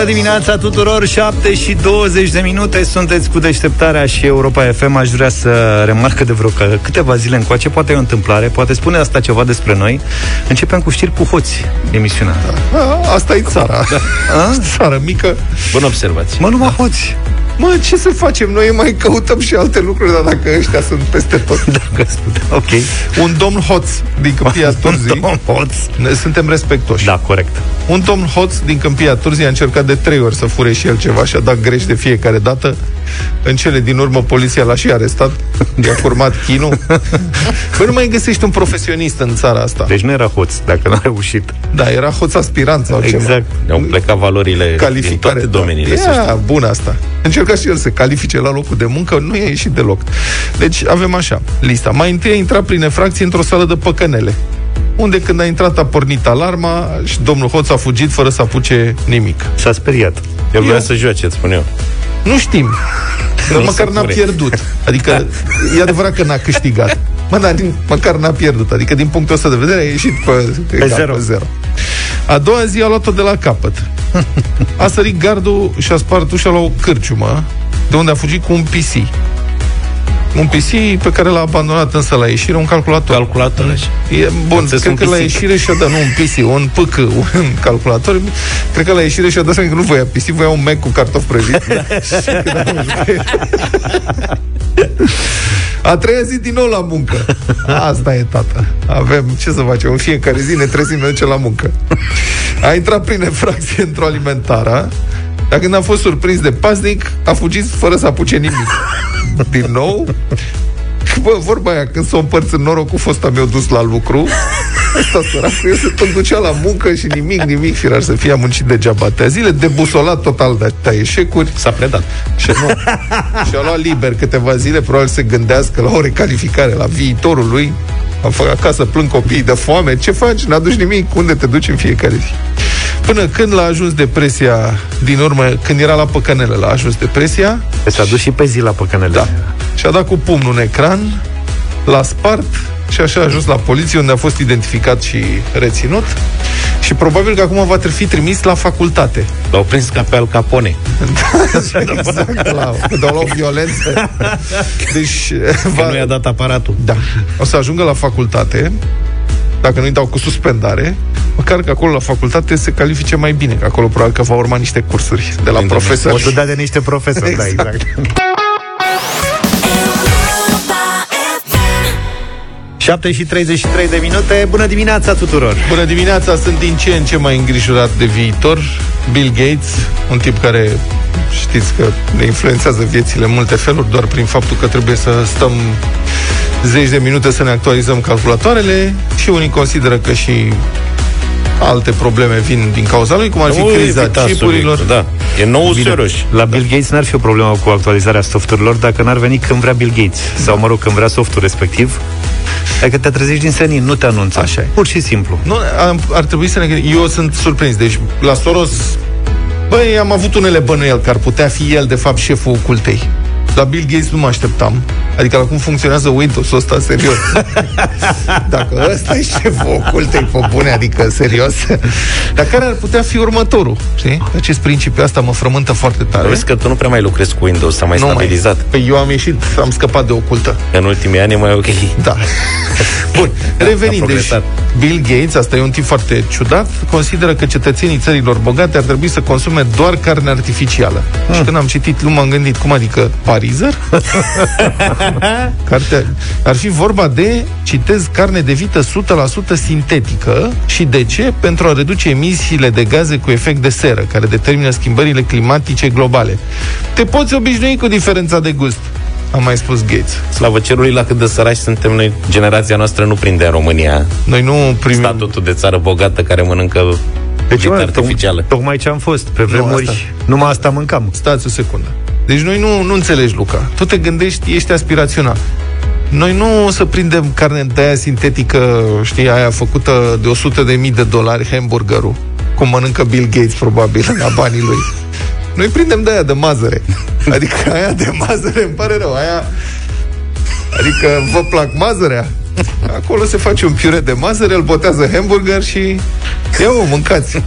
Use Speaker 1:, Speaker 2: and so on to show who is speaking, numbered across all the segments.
Speaker 1: Bună dimineața tuturor, 7 și 20 de minute. Sunteți cu deșteptarea și Europa FM Aș vrea să remarcă de vreo câteva zile încoace Poate e o întâmplare, poate spune asta ceva despre noi. Începem cu știri cu hoți Emisiunea.
Speaker 2: A, Asta e țara. Da. Țară mică.
Speaker 3: Bună observație.
Speaker 1: Mă, numai hoți
Speaker 2: Mă, ce să facem? Noi mai căutăm și alte lucruri, dar dacă ăștia sunt peste tot.
Speaker 1: Dacă ok.
Speaker 2: Un domn hoț din Câmpia Turzii.
Speaker 1: Un domn hoț.
Speaker 2: Ne suntem respectoși.
Speaker 1: Da, corect.
Speaker 2: Un domn hoț din Câmpia Turzii a încercat de trei ori să fure și el ceva și a dat greș de fiecare dată. În cele din urmă, poliția l-a și arestat. I-a format chinul. Păi nu mai găsești un profesionist în țara asta.
Speaker 1: Deci nu era hoț, dacă n-a reușit.
Speaker 2: Da, era hoț aspirant sau
Speaker 1: exact.
Speaker 2: ceva.
Speaker 3: Ne-au plecat valorile din toate domeniile.
Speaker 2: Ia, bun asta. Încerca și el să califice la locul de muncă, nu i-a ieșit deloc. Deci avem așa, lista. Mai întâi a intrat prin efracție într-o sală de păcănele unde când a intrat a pornit alarma și domnul Hoț a fugit fără să apuce nimic.
Speaker 1: S-a speriat.
Speaker 3: El vrea să joace, îți spun eu.
Speaker 2: Nu știm. Dar măcar n-a pierdut. Adică, e adevărat că n-a câștigat. Mă, dar din, măcar n-a pierdut. Adică, din punctul ăsta de vedere, a ieșit pe,
Speaker 1: pe zero.
Speaker 2: Pe zero. A doua zi a luat-o de la capăt. A sărit gardul și a spart ușa la o cârciumă, de unde a fugit cu un PC. Un PC pe care l-a abandonat însă la ieșire un calculator.
Speaker 3: Calculator.
Speaker 2: E, bun, cred că la ieșire și-a dat, nu un PC, un PC, un calculator. Cred că la ieșire și-a dat seama că nu voia PC, voia un Mac cu cartofi prăjiți. A treia zi din nou la muncă. Asta e, tată. Avem, ce să facem, în fiecare zi ne trezim, ne duce la muncă. A intrat prin efracție într-o alimentară, dar când a fost surprins de paznic, a fugit fără să apuce nimic. Din nou, Bă, vorba aia, când s-o împărți în noroc cu fosta meu dus la lucru, ăsta săracul, eu se tot ducea la muncă și nimic, nimic, firar să fie muncit degeaba atâtea zile, debusolat total de atâtea eșecuri.
Speaker 3: S-a predat.
Speaker 2: Și, nu, și-a luat liber câteva zile, probabil să gândească la o recalificare, la viitorul lui. Am făcut acasă, plâng copiii de foame. Ce faci? N-aduci nimic? Unde te duci în fiecare zi? Până când l-a ajuns depresia, din urmă, când era la păcănele, l-a ajuns depresia.
Speaker 1: S-a dus și pe zi la păcănele.
Speaker 2: Da. Și-a dat cu pumnul în ecran, l-a spart și așa a ajuns la poliție, unde a fost identificat și reținut. Și probabil că acum va fi trimis la facultate.
Speaker 3: L-au prins ca pe Al Capone.
Speaker 2: exact, la, la o violență. Deci,
Speaker 3: va... nu i-a dat aparatul.
Speaker 2: Da. O să ajungă la facultate, dacă nu-i dau cu suspendare, măcar că acolo la facultate se califice mai bine, că acolo probabil că va urma niște cursuri de la profesori.
Speaker 1: O da de niște profesori, exact. da, exact. 7 și 33 de minute. Bună dimineața tuturor!
Speaker 2: Bună dimineața! Sunt din ce în ce mai îngrijorat de viitor. Bill Gates, un tip care știți că ne influențează viețile în multe feluri, doar prin faptul că trebuie să stăm zeci de minute să ne actualizăm calculatoarele și unii consideră că și alte probleme vin din cauza lui, cum ar fi criza chipurilor.
Speaker 3: Da. E nou serios.
Speaker 1: La Bill Gates n-ar fi o problemă cu actualizarea softurilor dacă n-ar veni când vrea Bill Gates. Sau, mă rog, când vrea softul respectiv. Adică te trezești din senin, nu te anunță.
Speaker 2: Așa e.
Speaker 1: Pur și simplu.
Speaker 2: Nu, ar, ar trebui să ne gândim. Eu sunt surprins. Deci, la Soros, băi, am avut unele bănuieli că ar putea fi el, de fapt, șeful ocultei. La Bill Gates nu mă așteptam. Adică la cum funcționează Windows-ul ăsta, serios. Dacă ăsta e șeful ocultei pe bune, adică serios. Dar care ar putea fi următorul? Știi? Acest principiu asta mă frământă foarte tare.
Speaker 3: Vezi că tu nu prea mai lucrezi cu Windows, s-a mai nu stabilizat. Mai.
Speaker 2: Păi eu am ieșit, am scăpat de ocultă.
Speaker 3: În ultimii ani e mai ok.
Speaker 2: Da. Bun, da, revenind. Deci, Bill Gates, asta e un tip foarte ciudat, consideră că cetățenii țărilor bogate ar trebui să consume doar carne artificială. Hmm. Și când am citit, nu m-am gândit, cum adică parizer? Carte... Ar fi vorba de, citez, carne de vită 100% sintetică și de ce? Pentru a reduce emisiile de gaze cu efect de seră, care determină schimbările climatice globale. Te poți obișnui cu diferența de gust am mai spus Gates.
Speaker 3: Slavă cerului la cât de săraci suntem noi, generația noastră nu prinde în România.
Speaker 2: Noi nu primim...
Speaker 3: Statutul de țară bogată care mănâncă deci, mă, artificială.
Speaker 1: Tocmai ce am fost. Pe vremuri, nu, asta. numai asta mâncam.
Speaker 2: Stați o secundă. Deci noi nu, nu înțelegi, Luca. Tu te gândești, ești aspirațional. Noi nu o să prindem carne de aia sintetică, știi, aia făcută de 100 de mii de dolari, hamburgerul, cum mănâncă Bill Gates, probabil, la banii lui. Noi prindem de aia de mazăre. Adică aia de mazăre, îmi pare rău, aia... Adică vă plac mazărea? Acolo se face un piure de mazăre, îl botează hamburger și ia o, mâncați.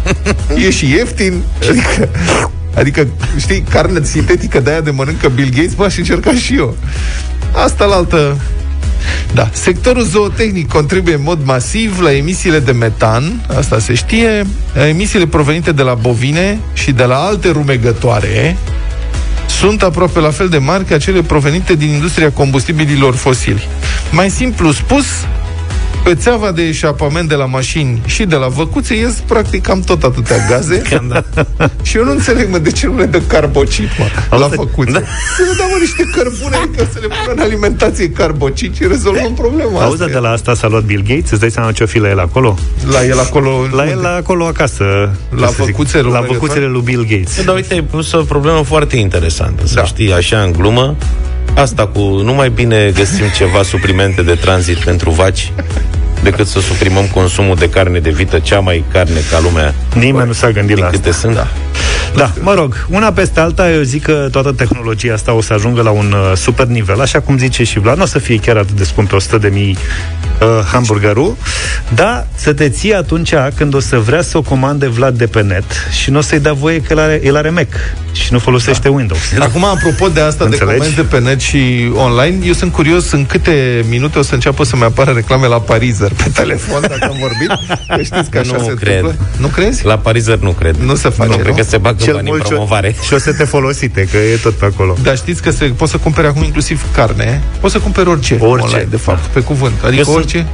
Speaker 2: E și ieftin, adică Adică, știi, carne sintetică de aia de mănâncă Bill Gates, bă, și încerca și eu. Asta la altă da. Sectorul zootehnic contribuie în mod masiv la emisiile de metan, asta se știe, emisiile provenite de la bovine și de la alte rumegătoare sunt aproape la fel de mari ca cele provenite din industria combustibililor fosili. Mai simplu spus, pe țeava de eșapament de la mașini și de la văcuțe ies practic cam tot atâtea gaze. Cam da. și eu nu înțeleg, mă, de ce nu le dă carbocit, mă, la văcuțe. Da. Să le dau, mă, niște cărbune, ca să le pună în alimentație carbocit și rezolvăm problema
Speaker 1: Auzi, de la asta s-a luat Bill Gates? Îți dai seama ce-o fi la el acolo?
Speaker 2: La el acolo...
Speaker 1: La el acolo acasă.
Speaker 2: La văcuțele,
Speaker 1: la văcuțele lui Bill Gates.
Speaker 3: Da, uite, ai pus o problemă foarte interesantă, să da. știi, așa în glumă. Asta cu nu mai bine găsim ceva suplimente de tranzit pentru vaci decât să suprimăm consumul de carne de vită, cea mai carne ca lumea.
Speaker 1: Nimeni nu s-a gândit la asta.
Speaker 3: sunt. Da.
Speaker 1: Da, mă rog, una peste alta, eu zic că toată tehnologia asta o să ajungă la un uh, super nivel, așa cum zice și Vlad, nu o să fie chiar atât de scump pe 100 de mii uh, hamburgerul, dar să te ții atunci când o să vrea să o comande Vlad de pe net și nu o să-i dea voie că el are, el are Mac și nu folosește da. Windows.
Speaker 2: Acum, apropo de asta Înțelegi? de comenzi de pe net și online, eu sunt curios în câte minute o să înceapă să-mi apară reclame la Parizer pe telefon, dacă am vorbit. Că știți că așa
Speaker 3: nu
Speaker 2: se
Speaker 3: cred.
Speaker 2: Întâmplă. Nu crezi?
Speaker 3: La Parizer nu cred.
Speaker 2: Nu se face, nu?
Speaker 3: Cred că se bagă Cel bani în promovare.
Speaker 1: Și o să te folosite, că e tot pe acolo.
Speaker 2: Dar știți că se, poți să cumperi acum inclusiv carne, poți să cumperi orice, orice. online, de fapt, pe cuvânt. Adică eu orice... Sunt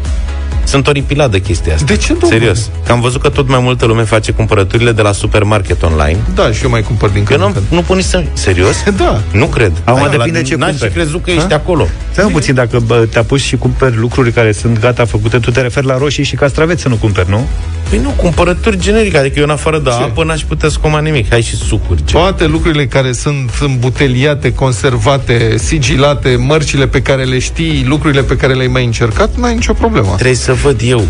Speaker 3: sunt oripilat de chestia asta.
Speaker 2: De ce, domnule?
Speaker 3: Serios. Că am văzut că tot mai multă lume face cumpărăturile de la supermarket online.
Speaker 2: Da, și eu mai cumpăr din
Speaker 3: când. Eu nu, nu pun nici să... Serios?
Speaker 2: da.
Speaker 3: Nu cred.
Speaker 1: Acum depinde ce cumperi.
Speaker 3: N-aș crezut că ha? ești acolo.
Speaker 1: Stai puțin, dacă bă, te apuci și cumperi lucruri care sunt gata făcute, tu te referi la roșii și castraveți să nu cumperi, nu?
Speaker 3: Păi nu, cumpărături generice, adică eu în afară de ce? apă n-aș putea să comand nimic. Hai și sucuri.
Speaker 2: Ce? Toate lucrurile care sunt îmbuteliate, conservate, sigilate, mărcile pe care le știi, lucrurile pe care le-ai mai încercat, n-ai nicio problemă.
Speaker 3: Trebuie să văd eu.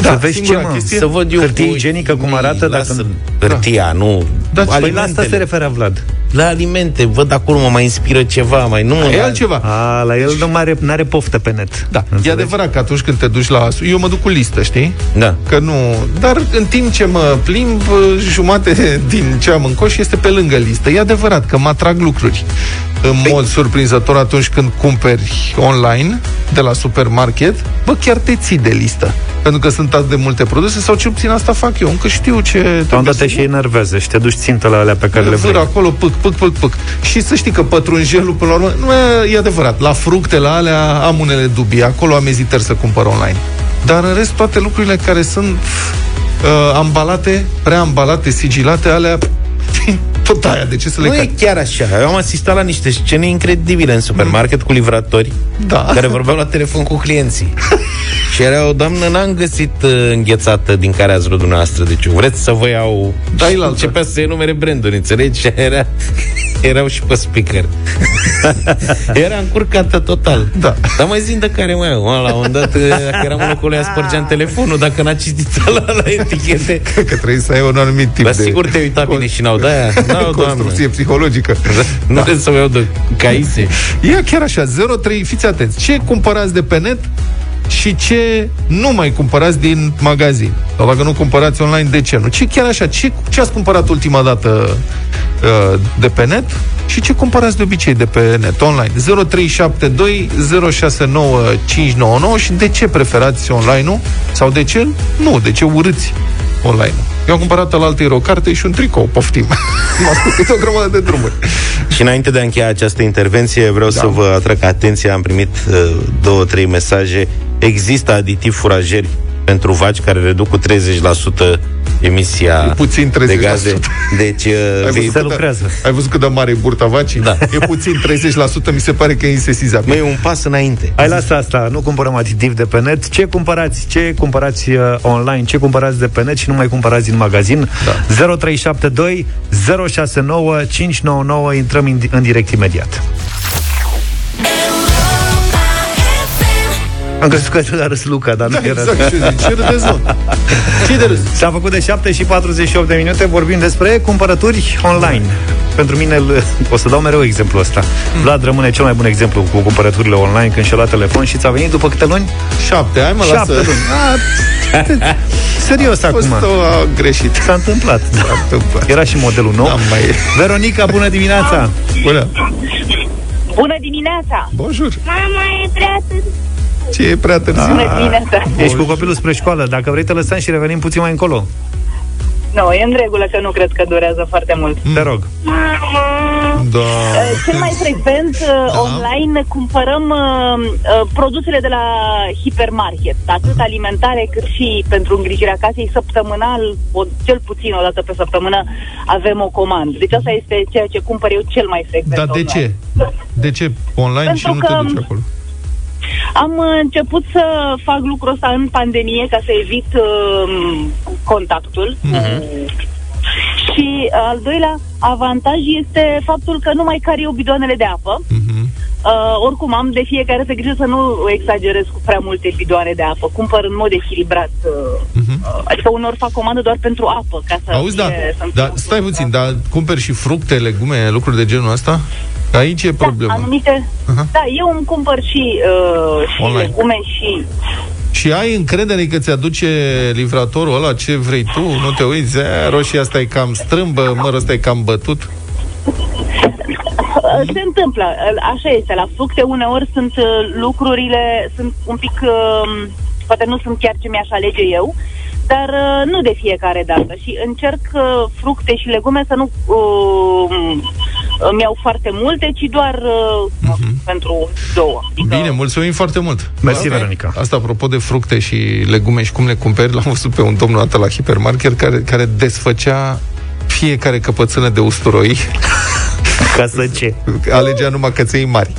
Speaker 1: Da, să vezi ce, mă,
Speaker 3: chestie? să văd eu
Speaker 1: hârtie igienică cum arată dacă
Speaker 3: hârtia, da. nu
Speaker 1: da, păi la asta se referea Vlad
Speaker 3: la alimente, văd acolo mă mai inspiră ceva, mai nu
Speaker 2: mă... E altceva.
Speaker 1: A, la el nu are, are poftă pe net.
Speaker 2: Da, Înțelegi? e adevărat că atunci când te duci la... Eu mă duc cu listă, știi?
Speaker 3: Da.
Speaker 2: Că nu... Dar în timp ce mă plimb, jumate din ce am în coș este pe lângă listă. E adevărat că mă atrag lucruri în păi... mod surprinzător atunci când cumperi online de la supermarket, bă, chiar te ții de listă. Pentru că sunt atât de multe produse sau ce puțin asta fac eu, încă știu ce...
Speaker 1: Unde te și enervează și te duci țintele alea pe care le vrei.
Speaker 2: acolo, pâc, pâc, pâc, pâc. Și să știi că pătrunjelul, până la urmă, nu e, e adevărat. La fructele alea am unele dubii. Acolo am ezitări să cumpăr online. Dar în rest, toate lucrurile care sunt uh, ambalate, preambalate, sigilate, alea tot aia, de ce să le
Speaker 3: Nu e chiar așa. Eu am asistat la niște scene incredibile în supermarket cu livratori
Speaker 2: da.
Speaker 3: care vorbeau la telefon cu clienții. și era o doamnă, n-am găsit uh, înghețată din care ați vrut dumneavoastră. Deci vreți să vă iau...
Speaker 2: Da, și
Speaker 3: începea să enumere branduri, înțelegi? Și era, erau și pe speaker. era încurcată total.
Speaker 2: Da.
Speaker 3: Dar mai zic de care mai au. La un moment dat, uh, dacă eram în locul spărgeam telefonul, dacă n-a citit la, la etichete.
Speaker 2: Cred că trebuie să ai un anumit tip
Speaker 3: Dar de... sigur te uita bine și n-au de-aia.
Speaker 2: N-au, construcție doamne. psihologică.
Speaker 3: Nu da. trebuie să mă iau de caise.
Speaker 2: E chiar așa, 03, fiți atenți. Ce cumpărați de pe net și ce nu mai cumpărați din magazin. Sau dacă nu cumpărați online, de ce nu? Ce chiar așa, ce, ce ați cumpărat ultima dată uh, de pe net și ce cumpărați de obicei de pe net, online? 0372 069599 și de ce preferați online-ul? Sau de ce nu? De ce urâți online Eu am cumpărat la altă o carte și un tricou, poftim. M-a scurtit o grămadă de drumuri.
Speaker 3: Și înainte de a încheia această intervenție, vreau da. să vă atrag atenția. Am primit uh, două, trei mesaje. Există aditivi furajeri pentru vaci care reduc cu 30% emisia
Speaker 2: puțin 30%.
Speaker 3: de gaze. Deci
Speaker 2: ai văzut,
Speaker 3: se lucrează.
Speaker 2: Ai văzut cât de mare e burta vacii?
Speaker 3: Da.
Speaker 2: E puțin 30%, mi se pare că e insesizabil.
Speaker 3: Mai e un pas înainte.
Speaker 1: Ai lasă asta, nu cumpărăm aditiv de pe net. Ce cumpărați? Ce cumpărați uh, online? Ce cumpărați de pe net și nu mai cumpărați din magazin? Da. 0372 069 599 intrăm în direct imediat. Am crezut că a râs Luca, dar
Speaker 2: Da,
Speaker 1: nu era
Speaker 2: exact, și eu zic, ce râdeți, mă? ce de râs?
Speaker 1: S-a făcut de 7 și 48 de minute Vorbim despre cumpărături online Pentru mine îl- o să dau mereu exemplul ăsta Vlad rămâne cel mai bun exemplu Cu cumpărăturile online Când și-a luat telefon și ți-a venit după câte luni?
Speaker 2: Șapte, hai mă,
Speaker 1: Șapte
Speaker 2: lasă.
Speaker 1: luni A, Serios
Speaker 2: A fost
Speaker 1: acum
Speaker 2: o, a greșit.
Speaker 1: S-a întâmplat da.
Speaker 2: S-a întâmplat.
Speaker 1: Era și modelul nou
Speaker 2: N-am mai...
Speaker 1: Veronica, bună dimineața
Speaker 2: Bună.
Speaker 4: Bună dimineața!
Speaker 2: Bonjour.
Speaker 4: Mama, e prea târziu.
Speaker 2: Ce e prea târziu?
Speaker 4: Bună dimineața!
Speaker 1: Ești cu copilul spre școală Dacă vrei te lăsăm și revenim puțin mai încolo
Speaker 4: Nu, e în regulă că nu cred că durează foarte mult.
Speaker 1: Te rog
Speaker 2: Da.
Speaker 4: Uh, Cel mai frecvent uh, online cumpărăm uh, uh, produsele de la hipermarket, atât alimentare cât și pentru îngrijirea casei săptămânal, o, cel puțin o dată pe săptămână avem o comandă. Deci asta este ceea ce cumpăr eu cel mai frecvent.
Speaker 2: Dar de
Speaker 4: online.
Speaker 2: ce? De ce online
Speaker 4: Pentru
Speaker 2: și nu
Speaker 4: că-
Speaker 2: te duci acolo?
Speaker 4: Am uh, început să fac lucrul ăsta în pandemie ca să evit uh, contactul.
Speaker 2: Mhm.
Speaker 4: Și uh, al doilea avantaj este faptul că nu mai car eu bidoanele de apă.
Speaker 2: Mhm.
Speaker 4: Uh, oricum am de fiecare dată grijă să nu exagerez cu prea multe bidoane de apă. Cumpăr în mod echilibrat. Uh,
Speaker 2: Mhm.
Speaker 4: uh, adică unor fac comandă doar pentru apă. Ca să
Speaker 2: Auzi, da,
Speaker 4: fie, să-mi
Speaker 2: da,
Speaker 4: fie
Speaker 2: stai
Speaker 4: ușor,
Speaker 2: puțin,
Speaker 4: da.
Speaker 2: dar cumperi și fructe, legume, lucruri de genul ăsta? Că aici e
Speaker 4: Da,
Speaker 2: problema.
Speaker 4: anumite,
Speaker 2: Aha.
Speaker 4: da, eu îmi cumpăr și, uh, și
Speaker 2: Online.
Speaker 4: legume și
Speaker 2: Și ai încredere că ți-aduce livratorul ăla ce vrei tu? Nu te uiți? "A, Roșia asta e cam strâmbă, mărul ăsta e cam bătut?
Speaker 4: Uh, Se întâmplă, uh, așa este. La fructe uneori sunt uh, lucrurile, sunt un pic, uh, poate nu sunt chiar ce mi-aș alege eu, dar uh, nu de fiecare dată. Și încerc uh, fructe și legume să nu uh, îmi iau foarte multe, ci doar uh, pentru două. Adică,
Speaker 2: Bine, mulțumim foarte mult.
Speaker 1: Mersi,
Speaker 2: Ok.
Speaker 1: Veronica.
Speaker 2: Asta apropo de fructe și legume și cum le cumperi, l-am văzut pe un domn dată la hipermarket care, care desfăcea fiecare căpățână de usturoi,
Speaker 1: Ca să ce?
Speaker 2: alegea numai căței mari.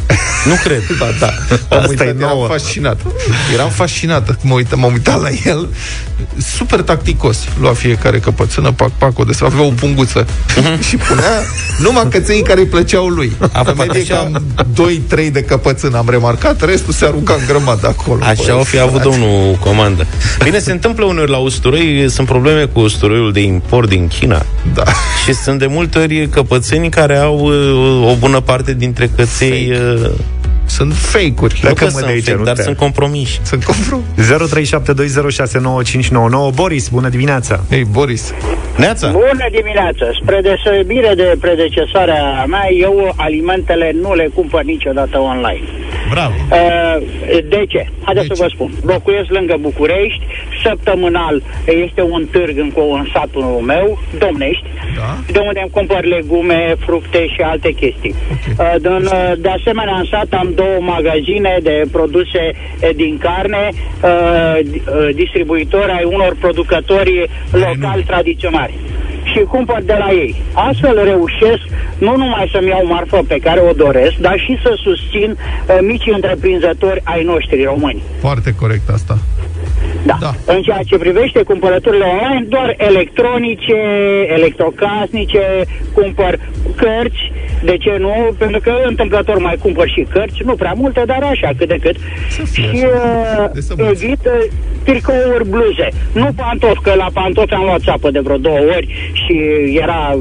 Speaker 3: Nu cred.
Speaker 2: Da, da. M-am
Speaker 1: Asta
Speaker 2: uitat,
Speaker 1: e
Speaker 2: eram
Speaker 1: nouă.
Speaker 2: fascinat. Eram fascinat. Mă uitam, m-am uitat la el. Super tacticos. Lua fiecare căpățână, pac, pac, o desfă. Avea o punguță. și punea numai căței care îi plăceau lui. În medie
Speaker 3: așa-
Speaker 2: cam 2-3 de căpățână am remarcat, restul se arunca în grămadă acolo.
Speaker 3: Așa
Speaker 2: Băi,
Speaker 3: o fi avut
Speaker 2: frate.
Speaker 3: domnul comandă. Bine, se întâmplă uneori la usturoi, sunt probleme cu usturoiul de import din China.
Speaker 2: Da.
Speaker 3: Și sunt de multe ori căpățenii care au uh, o bună parte dintre căței uh,
Speaker 2: Sunt fake-uri.
Speaker 3: nu
Speaker 1: Plecă,
Speaker 3: că
Speaker 1: mă,
Speaker 3: sunt
Speaker 1: de aici,
Speaker 3: fake,
Speaker 1: nu
Speaker 3: dar
Speaker 1: te-
Speaker 3: sunt compromiși.
Speaker 2: Sunt confrunt.
Speaker 1: 0372069599 Boris, bună dimineața
Speaker 2: Ei, Boris.
Speaker 3: Neața?
Speaker 5: Bună dimineața! Spre deosebire de predecesoarea mea, eu alimentele nu le cumpăr niciodată online.
Speaker 2: Bravo.
Speaker 5: Uh, De ce? Haideți
Speaker 2: De
Speaker 5: să vă spun. Locuiesc lângă București, săptămânal este un târg în, în satul meu, Domnești,
Speaker 2: Da.
Speaker 5: de unde îmi cumpăr legume, fructe și alte chestii. Uh, din, uh, De asemenea, în sat am două magazine de produse eh, din carne, uh, di- uh, distribuitori ai unor producători locali tradiționali și cumpăr de la ei. Astfel reușesc nu numai să-mi iau marfă pe care o doresc, dar și să susțin uh, micii întreprinzători ai noștri români.
Speaker 2: Foarte corect asta.
Speaker 5: Da.
Speaker 2: Da.
Speaker 5: În ceea ce privește cumpărăturile online, doar electronice, electrocasnice, cumpăr cărți, de ce nu? Pentru că întâmplător mai cumpăr și cărți, nu prea multe, dar așa, cât de cât.
Speaker 2: Să fie
Speaker 5: Și
Speaker 2: așa.
Speaker 5: uh,
Speaker 2: De sămânță.
Speaker 5: evit uh, tricouri, bluze. Nu pantofi, că la pantofi am luat țapă de vreo două ori și era...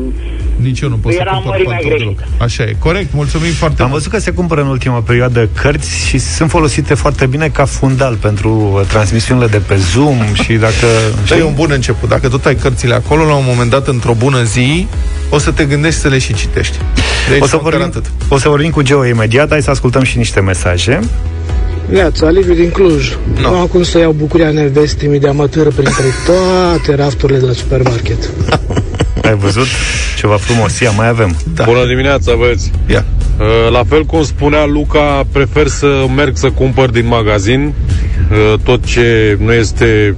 Speaker 2: Nici eu nu pot să
Speaker 5: Era
Speaker 2: cumpăr
Speaker 5: mărimea
Speaker 2: pantofi
Speaker 5: greșită.
Speaker 2: deloc. Așa e. Corect. Mulțumim foarte
Speaker 1: Am
Speaker 2: mult.
Speaker 1: văzut că se cumpără în ultima perioadă cărți și sunt folosite foarte bine ca fundal pentru uh, transmisiunile de pe Zoom și dacă...
Speaker 2: Da, e un bun început. Dacă tot ai cărțile acolo, la un moment dat, într-o bună zi, o să te gândești să le și citești. Deci,
Speaker 1: o, să
Speaker 2: măcar
Speaker 1: vorbim,
Speaker 2: atât.
Speaker 1: o să vorbim cu Geo imediat, hai să ascultăm și niște mesaje.
Speaker 6: Viața, Liviu din Cluj.
Speaker 2: No.
Speaker 6: Nu am cum să iau bucuria nevestii de amateur printre toate rafturile de la supermarket.
Speaker 1: Ai văzut? Ceva frumos, ia, mai avem.
Speaker 2: Da.
Speaker 7: Bună dimineața, băieți!
Speaker 2: Ia.
Speaker 7: Uh, La fel cum spunea Luca, prefer să merg să cumpăr din magazin uh, tot ce nu este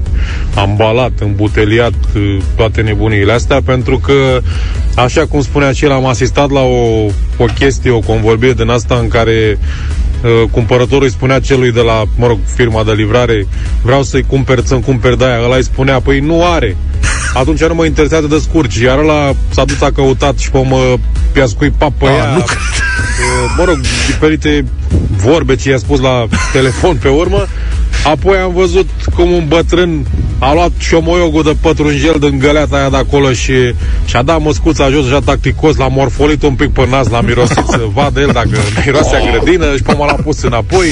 Speaker 7: ambalat, îmbuteliat, uh, toate nebuniile astea, pentru că, așa cum spunea și el, am asistat la o, o chestie, o convorbire din asta în care uh, cumpărătorul îi spunea celui de la, mă rog, firma de livrare, vreau să-i cumperi, să-mi cumperi de aia. Ăla îi spunea, păi nu are. Atunci nu mă interesează de scurci. Iar ăla s-a dus, a căutat și pe mă piascuipa pe
Speaker 2: A,
Speaker 7: ea.
Speaker 2: nu
Speaker 7: Uh, mă rog, diferite vorbe ce i-a spus la telefon pe urmă Apoi am văzut cum un bătrân a luat șomoiogul de pătrunjel din găleata aia de acolo și și-a dat măscuța jos și a tacticos, l-a morfolit un pic pe nas, l-a mirosit să vadă el dacă miroase a grădină și până l-a pus înapoi.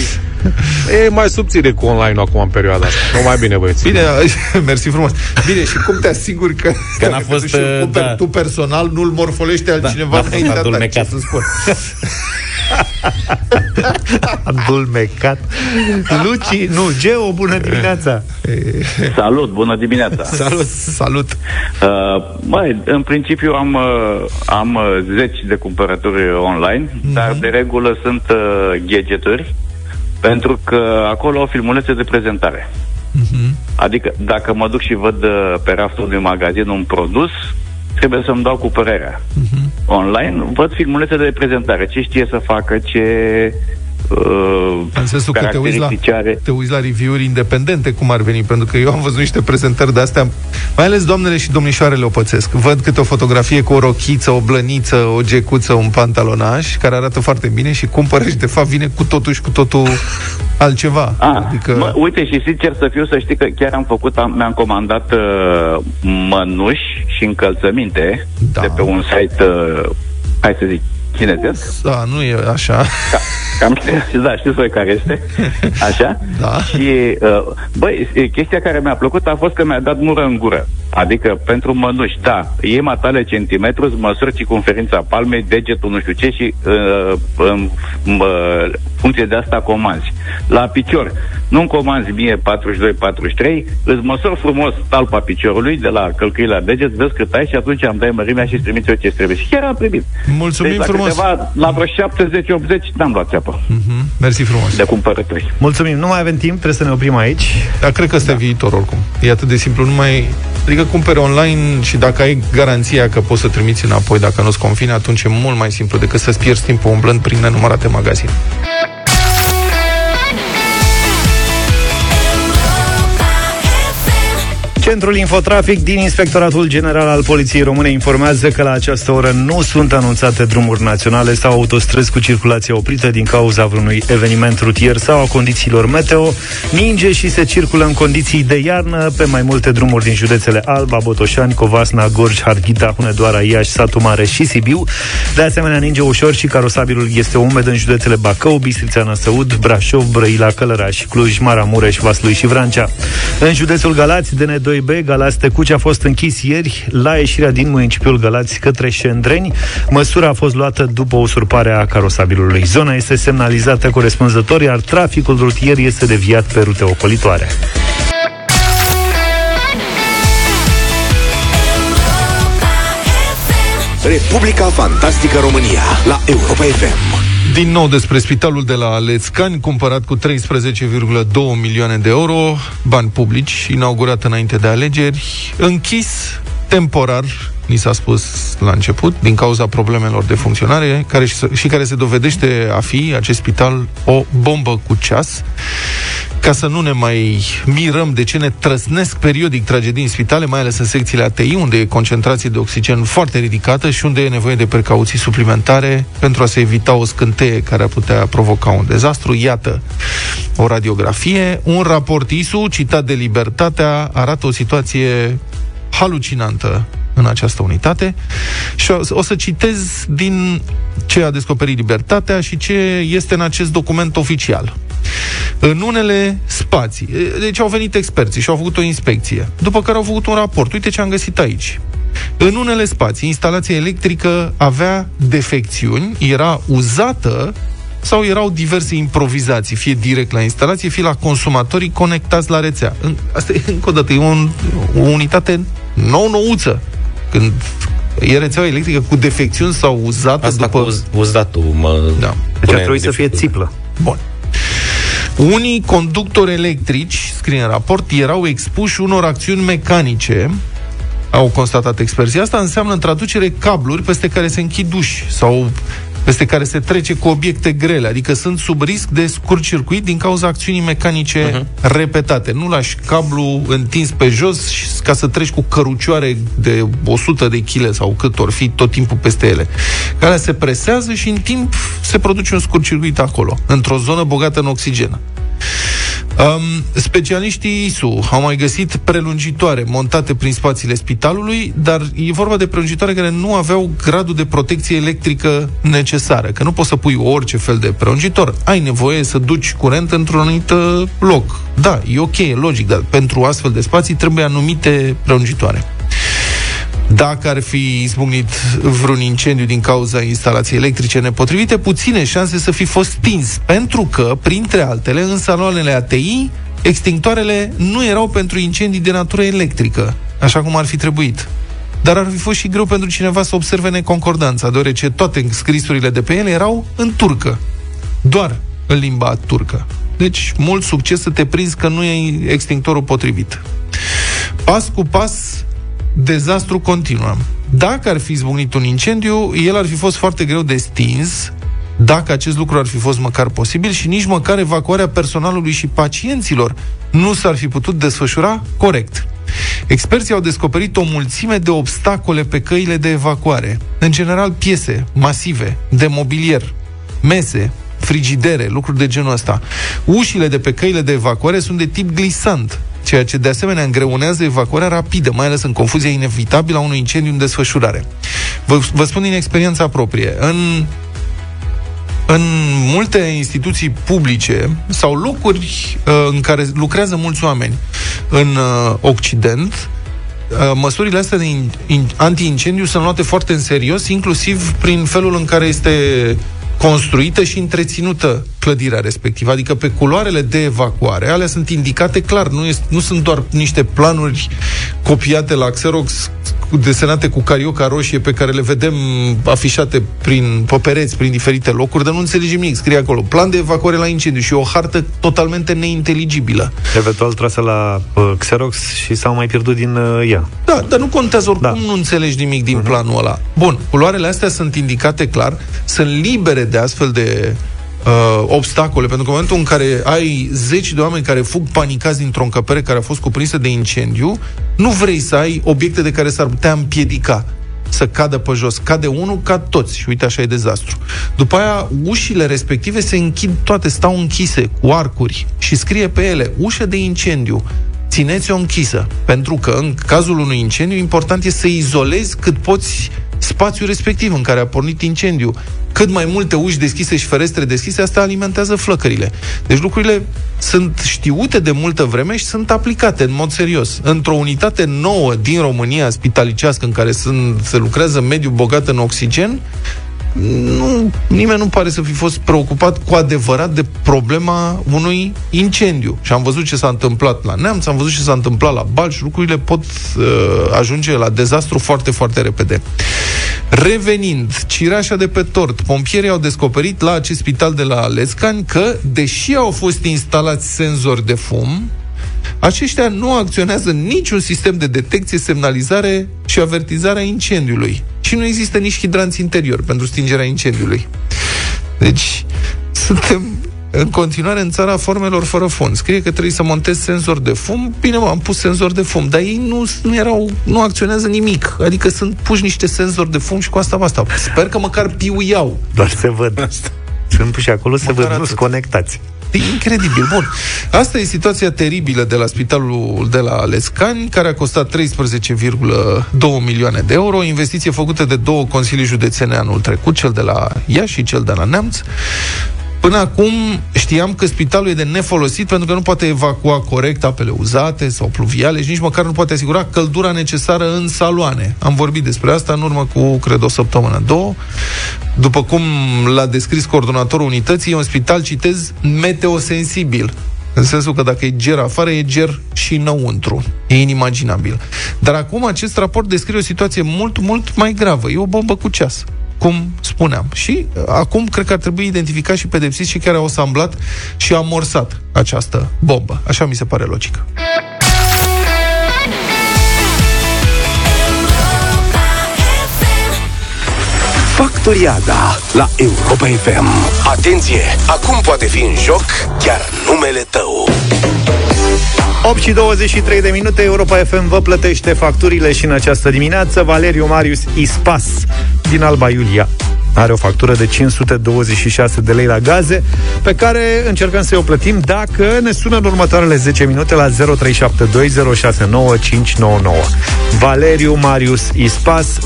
Speaker 7: E mai subțire cu online acum în perioada asta. Nu mai bine, băieți.
Speaker 2: Bine, mersi frumos. Bine, și cum te asiguri că,
Speaker 3: Că n-a
Speaker 2: dacă
Speaker 3: fost,
Speaker 2: te duci și
Speaker 3: uh,
Speaker 2: cumperi
Speaker 3: da.
Speaker 2: tu personal, nu-l morfolește altcineva
Speaker 3: n-a fost
Speaker 2: înaintea ta,
Speaker 3: adulmecat.
Speaker 2: ce să spun.
Speaker 1: Adulmecat. Luci, nu, Geo, bună dimineața.
Speaker 8: Salut, bună dimineața.
Speaker 2: Salut! Salut!
Speaker 8: Uh, măi, în principiu am, uh, am uh, zeci de cumpărături online,
Speaker 2: Mhm.
Speaker 8: dar de regulă sunt uh, gadgeturi, pentru că acolo au filmulețe de prezentare.
Speaker 2: Mhm.
Speaker 8: Adică dacă mă duc și văd uh, pe raftul unui magazin un produs, trebuie să-mi dau cu părerea.
Speaker 2: Mhm.
Speaker 8: Online văd filmulețe de prezentare, ce știe să facă, ce uh,
Speaker 2: În sensul că te uiți, la,
Speaker 8: caracteristici are.
Speaker 2: te uiți la review-uri independente, cum ar veni, pentru că eu am văzut niște prezentări de astea, mai ales doamnele și domnișoarele o pățesc. Văd câte o fotografie cu o rochiță, o blăniță, o gecuță, un pantalonaj, care arată foarte bine și cumpără și de fapt vine cu totul și cu totul altceva.
Speaker 8: Ah,
Speaker 2: adică...
Speaker 8: mă, uite, și sincer să fiu, să știi că chiar am făcut, am, mi-am comandat uh, mănuși și încălțăminte
Speaker 2: Da.
Speaker 8: de pe un site, uh, hai să zic, chinezesc.
Speaker 2: Da, nu e așa.
Speaker 8: Ca, cam știu, da, știți voi care este. Așa?
Speaker 2: Da.
Speaker 8: Și, uh, băi, e, chestia care mi-a plăcut a fost că mi-a dat mură în gură. Adică, pentru mănuși, da, e matale centimetru, îți măsori circunferința palmei, degetul nu știu ce și uh, în uh, funcție de asta comanzi. La picior, nu comanzi mie 42-43, îți măsori frumos talpa piciorului de la călcâi la deget, vezi cât ai și atunci am dai mărimea și îți trimit eu ce trebuie. Și chiar am primit.
Speaker 2: Mulțumim
Speaker 8: deci, la
Speaker 2: frumos.
Speaker 8: Câteva, la vreo 70-80 n-am luat țeapă
Speaker 2: Mhm. Mersi frumos.
Speaker 8: de cumpărături.
Speaker 1: Mulțumim, nu mai avem timp, trebuie să ne oprim aici.
Speaker 2: Dar cred că ăsta da. e viitor oricum. E atât de simplu, nu mai... Adică cumperi online și dacă ai garanția că poți să trimiți înapoi dacă nu-ți confine, atunci e mult mai simplu decât să-ți pierzi timpul umblând prin nenumărate magazine.
Speaker 1: Centrul Infotrafic din Inspectoratul General al Poliției Române informează că la această oră nu sunt anunțate drumuri naționale sau autostrăzi cu circulație oprită din cauza vreunui eveniment rutier sau a condițiilor meteo. Ninge și se circulă în condiții de iarnă pe mai multe drumuri din județele Alba, Botoșani, Covasna, Gorj, Harghita, Hunedoara, Iași, Satu Mare și Sibiu. De asemenea, ninge ușor și carosabilul este umed în județele Bacău, Bistrița Năsăud, Brașov, Brăila, Călăraș, Cluj, Maramureș, Vaslui și Vrancea. În județul Galați, DN2B, Galați Tecuci a fost închis ieri la ieșirea din municipiul Galați către Șendreni. Măsura a fost luată după usurparea a carosabilului. Zona este semnalizată corespunzător, iar traficul rutier este deviat pe rute ocolitoare.
Speaker 9: Republica Fantastică România la Europa FM.
Speaker 2: Din nou despre spitalul de la Lețcani, cumpărat cu 13,2 milioane de euro, bani publici, inaugurat înainte de alegeri, închis temporar, ni s-a spus la început, din cauza problemelor de funcționare, care și, și care se dovedește a fi, acest spital, o bombă cu ceas. Ca să nu ne mai mirăm de ce ne trăsnesc periodic tragedii în spitale, mai ales în secțiile ATI, unde e concentrație de oxigen foarte ridicată și unde e nevoie de precauții suplimentare pentru a se evita o scânteie care ar putea provoca un dezastru. Iată, o radiografie, un raport ISU citat de Libertatea arată o situație halucinantă în această unitate și o, o să citez din ce a descoperit Libertatea și ce este în acest document oficial. În unele spații, deci au venit experții și au făcut o inspecție, după care au făcut un raport. Uite ce am găsit aici. În unele spații, instalația electrică avea defecțiuni, era uzată sau erau diverse improvizații, fie direct la instalație, fie la consumatorii conectați la rețea. Asta e, încă o dată, e un, o unitate nou-nouță. Când e rețeaua electrică cu defecțiuni sau uzată
Speaker 3: Asta
Speaker 2: după...
Speaker 3: cu uz, uzdatul mă
Speaker 2: Da.
Speaker 1: Deci ar trebui să fie țiplă.
Speaker 2: Bun. Unii conductori electrici, scrie în raport, erau expuși unor acțiuni mecanice, au constatat experții. Asta înseamnă în traducere cabluri peste care se închid uși sau peste care se trece cu obiecte grele, adică sunt sub risc de scurt circuit din cauza acțiunii mecanice uh-huh. repetate. Nu lași cablu întins pe jos și- ca să treci cu cărucioare de 100 de kg sau cât or fi tot timpul peste ele. Care se presează și în timp se produce un scurt circuit acolo, într-o zonă bogată în oxigen. Um, specialiștii ISU au mai găsit prelungitoare montate prin spațiile spitalului, dar e vorba de prelungitoare care nu aveau gradul de protecție electrică necesară, că nu poți să pui orice fel de prelungitor. Ai nevoie să duci curent într-un anumit uh, loc. Da, e ok, e logic, dar pentru astfel de spații trebuie anumite prelungitoare. Dacă ar fi izbucnit vreun incendiu din cauza instalației electrice nepotrivite, puține șanse să fi fost stins, pentru că, printre altele, în saloanele ATI, extintoarele nu erau pentru incendii de natură electrică, așa cum ar fi trebuit. Dar ar fi fost și greu pentru cineva să observe neconcordanța, deoarece toate scrisurile de pe ele erau în turcă. Doar în limba turcă. Deci, mult succes să te prinzi că nu e extintorul potrivit. Pas cu pas, dezastru continuă. Dacă ar fi izbucnit un incendiu, el ar fi fost foarte greu de stins, dacă acest lucru ar fi fost măcar posibil și nici măcar evacuarea personalului și pacienților nu s-ar fi putut desfășura corect. Experții au descoperit o mulțime de obstacole pe căile de evacuare. În general, piese masive de mobilier, mese, frigidere, lucruri de genul ăsta. Ușile de pe căile de evacuare sunt de tip glisant, ceea ce de asemenea îngreunează evacuarea rapidă, mai ales în confuzia inevitabilă a unui incendiu în desfășurare. Vă, vă spun din experiența proprie. În în multe instituții publice sau locuri uh, în care lucrează mulți oameni în uh, Occident, uh, măsurile astea de in, in, anti-incendiu sunt luate foarte în serios, inclusiv prin felul în care este construită și întreținută clădirea respectivă. Adică pe culoarele de evacuare, alea sunt indicate clar, nu, este, nu sunt doar niște planuri copiate la Xerox, desenate cu carioca roșie pe care le vedem afișate prin popereți, prin diferite locuri, dar nu înțelegem nimic. Scrie acolo, plan de evacuare la incendiu și o hartă totalmente neinteligibilă.
Speaker 1: Eventual trasă la uh, Xerox și s-au mai pierdut din uh, ea.
Speaker 2: Da, dar nu contează oricum, da. nu înțelegi nimic din uh-huh. planul ăla. Bun, culoarele astea sunt indicate clar, sunt libere de astfel de uh, obstacole, pentru că în momentul în care ai zeci de oameni care fug panicați dintr-o încăpere care a fost cuprinsă de incendiu, nu vrei să ai obiecte de care s-ar putea împiedica să cadă pe jos. Cade unul, cad toți. Și uite, așa e dezastru. După aia, ușile respective se închid toate, stau închise, cu arcuri. Și scrie pe ele, ușă de incendiu. Țineți-o închisă. Pentru că, în cazul unui incendiu, important e să izolezi cât poți spațiul respectiv în care a pornit incendiu. Cât mai multe uși deschise și ferestre deschise, asta alimentează flăcările. Deci lucrurile sunt știute de multă vreme și sunt aplicate în mod serios. Într-o unitate nouă din România spitalicească în care sunt, se lucrează mediu bogat în oxigen, nu, nimeni nu pare să fi fost preocupat cu adevărat de problema unui incendiu. Și am văzut ce s-a întâmplat la Neamț, am văzut ce s-a întâmplat la Balci, lucrurile pot uh, ajunge la dezastru foarte, foarte repede. Revenind, cireașa de pe tort, pompierii au descoperit la acest spital de la Lescani că, deși au fost instalați senzori de fum, aceștia nu acționează niciun sistem de detecție, semnalizare și avertizare a incendiului. Și nu există nici hidranți interior pentru stingerea incendiului. Deci, suntem în continuare în țara formelor fără fond. Scrie că trebuie să montezi senzor de fum. Bine, mă, am pus senzor de fum, dar ei nu, nu erau, nu acționează nimic. Adică sunt puși niște senzori de fum și cu asta basta. Sper că măcar piuiau.
Speaker 1: Doar se văd. Asta. Sunt puși acolo, se văd, nu sunt conectați.
Speaker 2: E incredibil. Bun. Asta e situația teribilă de la spitalul de la Lescani, care a costat 13,2 milioane de euro, investiție făcută de două consilii județene anul trecut, cel de la Iași și cel de la Neamț. Până acum știam că spitalul e de nefolosit pentru că nu poate evacua corect apele uzate sau pluviale și nici măcar nu poate asigura căldura necesară în saloane. Am vorbit despre asta în urmă cu, cred, o săptămână, două. După cum l-a descris coordonatorul unității, e un spital, citez, meteosensibil. În sensul că dacă e ger afară, e ger și înăuntru. E inimaginabil. Dar acum acest raport descrie o situație mult, mult mai gravă. E o bombă cu ceas cum spuneam. Și uh, acum cred că ar trebui identificat și pedepsit și care au asamblat și amorsat această bombă. Așa mi se pare logică.
Speaker 9: Factoriada la Europa FM. Atenție! Acum poate fi în joc chiar numele tău.
Speaker 1: 8 și 23 de minute, Europa FM vă plătește facturile și în această dimineață Valeriu Marius Ispas din Alba Iulia. Are o factură de 526 de lei la gaze, pe care încercăm să o plătim dacă ne sună în următoarele 10 minute la 0372069599. Valeriu Marius Ispas 0372069599.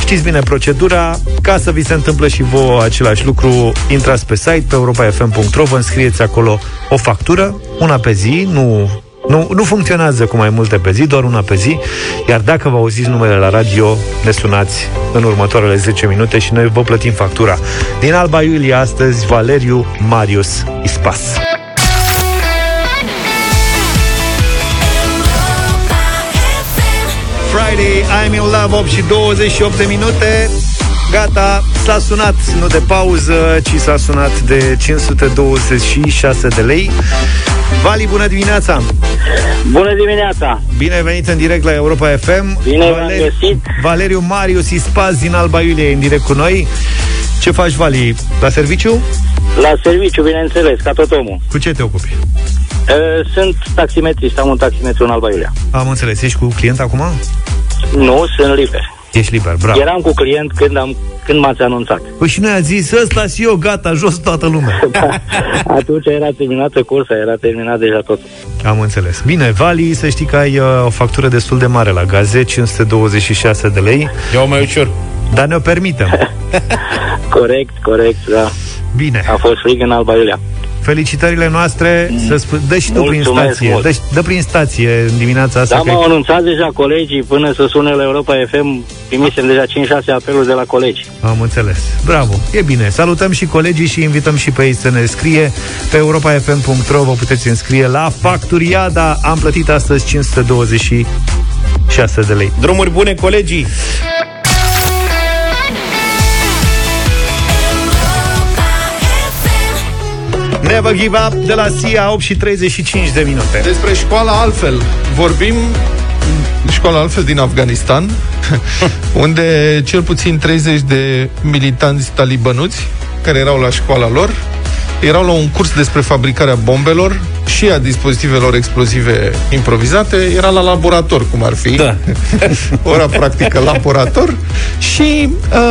Speaker 1: Știți bine procedura, ca să vi se întâmplă și vouă același lucru, intrați pe site pe europafm.ro, vă înscrieți acolo o factură, una pe zi, nu nu, nu funcționează cu mai multe pe zi, doar una pe zi, iar dacă vă auziți numele la radio, ne sunați în următoarele 10 minute și noi vă plătim factura. Din Alba Iulie, astăzi, Valeriu Marius Ispas. Friday, I'm in love, 8 și 28 de minute. Gata, s-a sunat, nu de pauză, ci s-a sunat de 526 de lei. Vali, bună dimineața!
Speaker 10: Bună dimineața!
Speaker 1: Bine ai venit în direct la Europa FM.
Speaker 10: Bine v-am găsit.
Speaker 1: Valeriu Marius Ispaz din Alba Iulie în direct cu noi. Ce faci, Vali? La serviciu?
Speaker 10: La serviciu, bineînțeles, ca tot omul.
Speaker 1: Cu ce te ocupi?
Speaker 10: Uh, Sunt taximetrist, am un taximetru în Alba Iulia.
Speaker 1: Am înțeles. Ești cu client acum?
Speaker 10: Nu, sunt liber.
Speaker 1: Ești liber, bravo.
Speaker 10: Eram cu client când, am, când m-ați anunțat.
Speaker 1: Păi și noi a zis, ăsta și eu, gata, jos toată lumea.
Speaker 10: Atunci era terminată cursa, era terminat deja tot.
Speaker 1: Am înțeles. Bine, Vali, să știi că ai uh, o factură destul de mare la gaze, 526 de lei.
Speaker 3: Eu mai ușor.
Speaker 1: Dar ne-o permitem.
Speaker 10: Corect, corect, da.
Speaker 1: Bine.
Speaker 10: A fost frig în Alba Iulia.
Speaker 1: Felicitările noastre, să sp- dă și tu prin
Speaker 10: Mulțumesc
Speaker 1: stație.
Speaker 10: mult.
Speaker 1: Dă, dă prin stație în dimineața asta.
Speaker 10: Da,
Speaker 1: că-
Speaker 10: m-au anunțat deja colegii până să sune la Europa FM. Primisem deja 5-6 apeluri de la colegi.
Speaker 1: Am înțeles. Bravo. E bine. Salutăm și colegii și invităm și pe ei să ne scrie. Pe europafm.ro vă puteți înscrie la Facturiada. Am plătit astăzi 526 de lei.
Speaker 3: Drumuri bune, colegii!
Speaker 1: Never give up de la SIA 8 și 35 de minute.
Speaker 2: Despre școala altfel vorbim școala altfel din Afganistan unde cel puțin 30 de militanți talibănuți care erau la școala lor erau la un curs despre fabricarea bombelor și a dispozitivelor explozive improvizate, era la laborator, cum ar fi.
Speaker 3: Da.
Speaker 2: Ora practică laborator și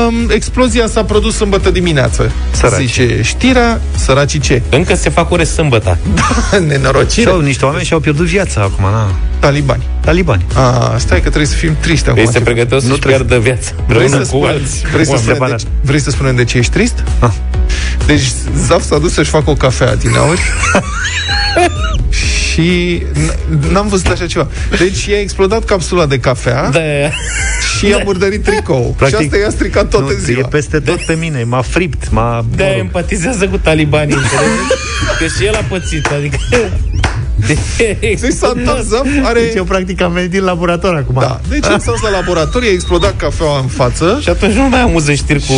Speaker 2: um, explozia s-a produs sâmbătă dimineață.
Speaker 1: Săraci.
Speaker 2: Zice știrea, săracii ce?
Speaker 3: Încă se fac ore sâmbătă.
Speaker 2: Nenorocire.
Speaker 1: Sau niște oameni și-au pierdut viața acum, na.
Speaker 2: Talibani.
Speaker 1: Talibani.
Speaker 2: A, stai că trebuie să fim triști acum.
Speaker 3: Ei se pregăteau să-și
Speaker 1: trebuie.
Speaker 3: piardă viața.
Speaker 2: Vrei
Speaker 3: Împreună
Speaker 2: să,
Speaker 3: cu
Speaker 2: spun,
Speaker 3: alți
Speaker 2: vrei, să
Speaker 3: oameni.
Speaker 2: spunem de, vrei să spunem de ce ești trist?
Speaker 1: Ah.
Speaker 2: Deci Zaf s-a dus să-și facă o cafea adineauri și n- n-am văzut așa ceva. Deci i-a explodat capsula de cafea
Speaker 3: Da,
Speaker 2: și i-a murdărit tricou.
Speaker 1: Practic,
Speaker 2: și asta i-a stricat toată
Speaker 1: nu,
Speaker 2: ziua.
Speaker 1: E peste tot pe mine. M-a fript, m-a...
Speaker 3: de
Speaker 1: mă rog.
Speaker 3: empatizează cu talibanii, înțelegeți? Că și el a pățit, adică...
Speaker 2: Deci s-a întors, Zaf are...
Speaker 1: Deci eu practic am venit din laborator acum.
Speaker 2: Da, deci a stat la laborator, i-a explodat cafeaua în față
Speaker 3: Și atunci nu mai amuză știri cu...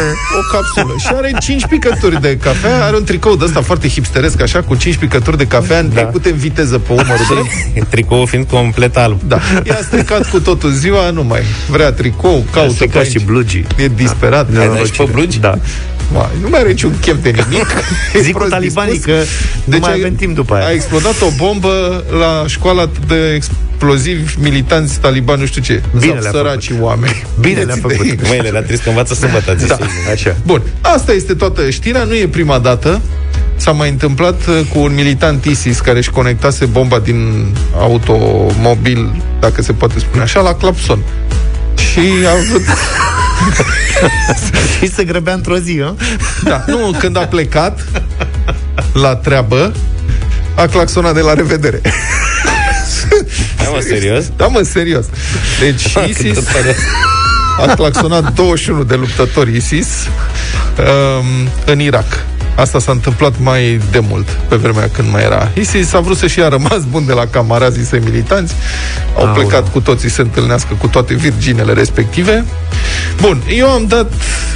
Speaker 2: o capsulă și are 5 picături de cafea, are un tricou de ăsta foarte hipsteresc, așa, cu 5 picături de cafea da. trecute în viteză pe umărul drept.
Speaker 3: Tricoul fiind complet alb.
Speaker 2: Da, i-a stricat cu totul ziua, nu mai vrea tricou,
Speaker 1: A
Speaker 2: caută pe
Speaker 1: stricat
Speaker 2: aici.
Speaker 1: și blugii.
Speaker 2: E disperat.
Speaker 3: Ai
Speaker 2: Da.
Speaker 3: dat și pe blugi?
Speaker 1: Da.
Speaker 2: Ma, nu mai are niciun chef de nimic. E
Speaker 1: Zic cu
Speaker 2: prost
Speaker 1: talibanii
Speaker 2: dispus.
Speaker 1: că nu mai
Speaker 2: a-
Speaker 1: avem timp după aia.
Speaker 2: A explodat o bombă la școala de explozivi militanți talibani, nu știu ce.
Speaker 1: Bine
Speaker 2: Sau
Speaker 1: le-a
Speaker 2: săracii oameni.
Speaker 1: Bine
Speaker 2: Vedeți
Speaker 1: le-a
Speaker 2: de
Speaker 1: făcut.
Speaker 2: ei.
Speaker 3: Măi, le-a trist că învață sâmbătă, a zis
Speaker 2: Da.
Speaker 3: ei.
Speaker 1: Așa.
Speaker 2: Bun, asta este toată știrea, nu e prima dată. S-a mai întâmplat uh, cu un militant ISIS care își conectase bomba din automobil, dacă se poate spune așa, la clapson. Și a avut...
Speaker 1: Și se grăbea într-o zi, hă?
Speaker 2: Da, nu, când a plecat la treabă, a claxonat de la revedere.
Speaker 3: Da, mă, serios?
Speaker 2: Da, mă, serios. Deci ISIS a claxonat 21 de luptători ISIS um, în Irak. Asta s-a întâmplat mai de mult, pe vremea când mai era ISIS. A vrut să-și ia rămas bun de la camarazii săi militanți. Au
Speaker 1: Aoleu.
Speaker 2: plecat cu toții să întâlnească cu toate virginele respective. Bun, eu am dat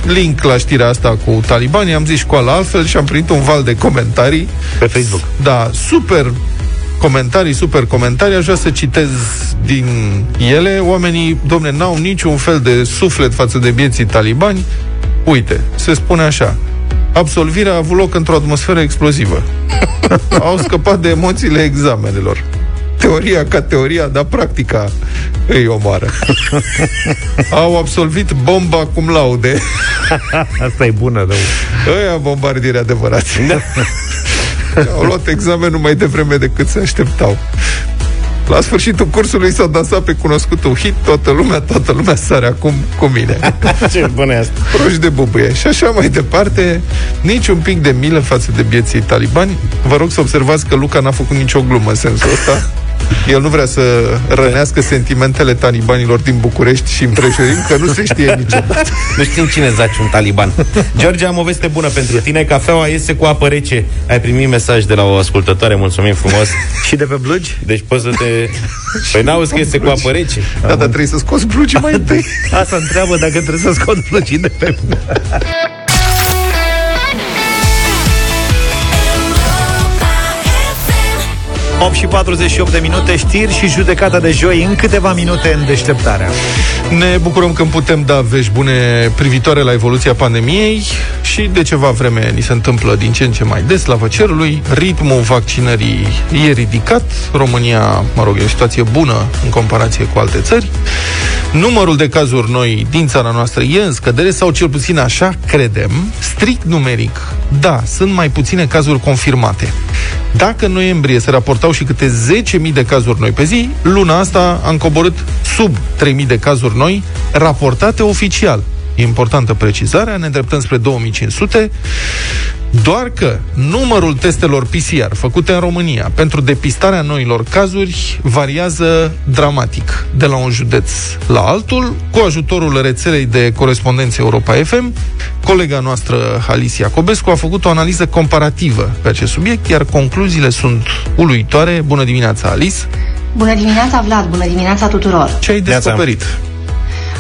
Speaker 2: link la știrea asta cu talibanii, am zis școala altfel și am primit un val de comentarii.
Speaker 1: Pe Facebook.
Speaker 2: Da, super comentarii, super comentarii. Aș vrea să citez din ele. Oamenii, domne, n-au niciun fel de suflet față de vieții talibani. Uite, se spune așa. Absolvirea a avut loc într-o atmosferă explozivă. Au scăpat de emoțiile examenelor. teoria ca teoria, dar practica îi omoară. Au absolvit bomba cum laude.
Speaker 1: Asta e bună, da.
Speaker 2: Ăia bombardieri adevărați. Da. Au luat examenul mai devreme decât se așteptau. La sfârșitul cursului s-a dansat pe cunoscutul hit Toată lumea, toată lumea sare acum cu mine.
Speaker 3: Ce bună asta.
Speaker 2: Proști de bubuie. Și așa mai departe Nici un pic de milă față de bieții talibani. Vă rog să observați că Luca n-a făcut nicio glumă în sensul ăsta el nu vrea să rănească sentimentele talibanilor din București și împrejurim, că nu se știe niciodată.
Speaker 3: Nu știm cine zaci un taliban. George, am o veste bună pentru tine. Cafeaua iese cu apă rece. Ai primit mesaj de la o ascultătoare, mulțumim frumos.
Speaker 1: și de pe blugi?
Speaker 3: Deci poți să te... Păi n-auzi că iese cu apă rece?
Speaker 2: Da, dar trebuie să scoți blugi mai întâi.
Speaker 1: Asta întreabă dacă trebuie să scoți blugi de pe 8 și 48 de minute, știri și judecata de joi în câteva minute în deșteptarea.
Speaker 2: Ne bucurăm că putem da vești bune privitoare la evoluția pandemiei și de ceva vreme ni se întâmplă din ce în ce mai des la cerului. Ritmul vaccinării e ridicat. România, mă rog, e o situație bună în comparație cu alte țări. Numărul de cazuri noi din țara noastră e în scădere sau cel puțin așa credem. Strict numeric, da, sunt mai puține cazuri confirmate. Dacă în noiembrie se raportau și câte 10.000 de cazuri noi pe zi, luna asta am coborât sub 3.000 de cazuri noi raportate oficial. E importantă precizarea, ne îndreptăm spre 2500, doar că numărul testelor PCR făcute în România pentru depistarea noilor cazuri variază dramatic de la un județ la altul, cu ajutorul rețelei de corespondențe Europa FM. Colega noastră, Alicia Cobescu, a făcut o analiză comparativă pe acest subiect, iar concluziile sunt uluitoare. Bună dimineața, Alice!
Speaker 11: Bună dimineața, Vlad! Bună dimineața tuturor!
Speaker 2: Ce ai descoperit?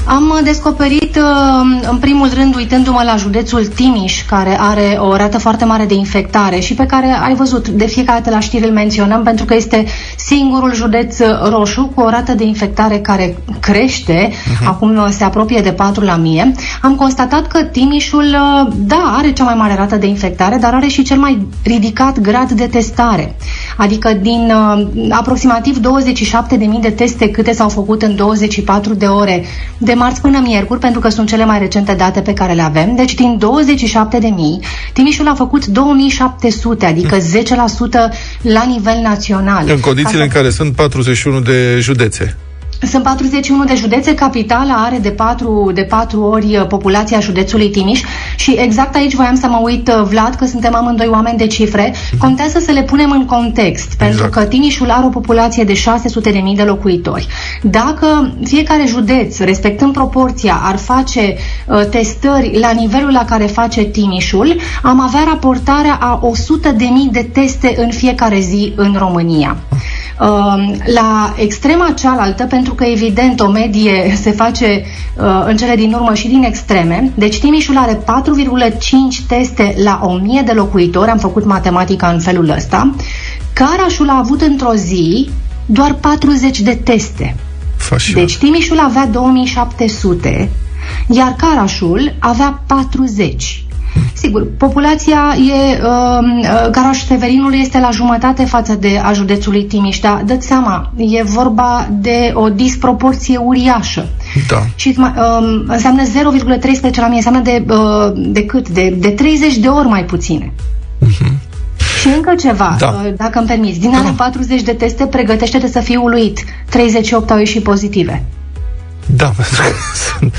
Speaker 11: Am descoperit, uh, în primul rând, uitându-mă la județul Timiș, care are o rată foarte mare de infectare și pe care ai văzut, de fiecare dată la știri îl menționăm, pentru că este singurul județ roșu cu o rată de infectare care crește, uh-huh. acum se apropie de 4 la mie. Am constatat că Timișul, uh, da, are cea mai mare rată de infectare, dar are și cel mai ridicat grad de testare. Adică din uh, aproximativ 27.000 de teste câte s-au făcut în 24 de ore de marți până miercuri, pentru că sunt cele mai recente date pe care le avem. Deci din 27 de mii, Timișul a făcut 2700, adică 10% la nivel național.
Speaker 2: În condițiile Asta... în care sunt 41 de județe.
Speaker 11: Sunt 41 de județe, capitala are de 4, de 4 ori uh, populația județului Timiș și exact aici voiam să mă uit, uh, Vlad, că suntem amândoi oameni de cifre, mhm. contează să le punem în context, exact. pentru că Timișul are o populație de 600 de mii de locuitori. Dacă fiecare județ, respectând proporția, ar face uh, testări la nivelul la care face Timișul, am avea raportarea a 100 de mii de teste în fiecare zi în România. Uh, la extrema cealaltă, pentru pentru că, evident, o medie se face uh, în cele din urmă și din extreme. Deci Timișul are 4,5 teste la 1000 de locuitori, am făcut matematica în felul ăsta. Carașul a avut într-o zi doar 40 de teste.
Speaker 2: Fașa.
Speaker 11: Deci Timișul avea 2700, iar Carașul avea 40. Sigur, populația e, uh, Caraș Severinul este la jumătate față de a județului Timiș, dar dă seama, e vorba de o disproporție uriașă.
Speaker 2: Da.
Speaker 11: Și uh, înseamnă 0,13 la mie, înseamnă de, uh, de cât? De, de 30 de ori mai puține. Uh-huh. Și încă ceva, da. Uh, dacă îmi permiți. Din da. ale 40 de teste, pregătește-te să fii uluit. 38 au ieșit pozitive.
Speaker 2: Da, pentru că sunt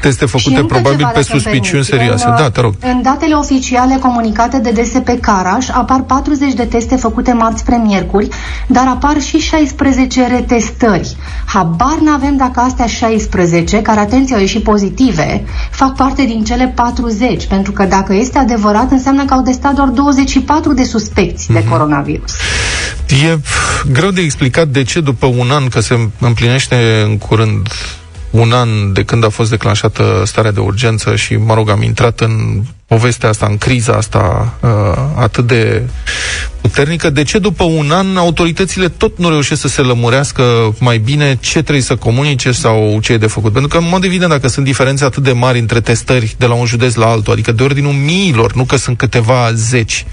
Speaker 2: teste făcute probabil pe suspiciuni serioase. În, da, te rog.
Speaker 11: În datele oficiale comunicate de DSP Caraș apar 40 de teste făcute marți spre miercuri, dar apar și 16 retestări. Habar n-avem dacă astea 16, care atenție au ieșit pozitive, fac parte din cele 40, pentru că dacă este adevărat, înseamnă că au testat doar 24 de suspecți mm-hmm. de mhm. coronavirus.
Speaker 2: E greu de explicat de ce după un an, că se împlinește în curând un an de când a fost declanșată starea de urgență și, mă rog, am intrat în povestea asta, în criza asta uh, atât de puternică, de ce după un an autoritățile tot nu reușesc să se lămurească mai bine ce trebuie să comunice sau ce e de făcut? Pentru că, în mod evident, dacă sunt diferențe atât de mari între testări de la un județ la altul, adică de ordinul miilor, nu că sunt câteva zeci,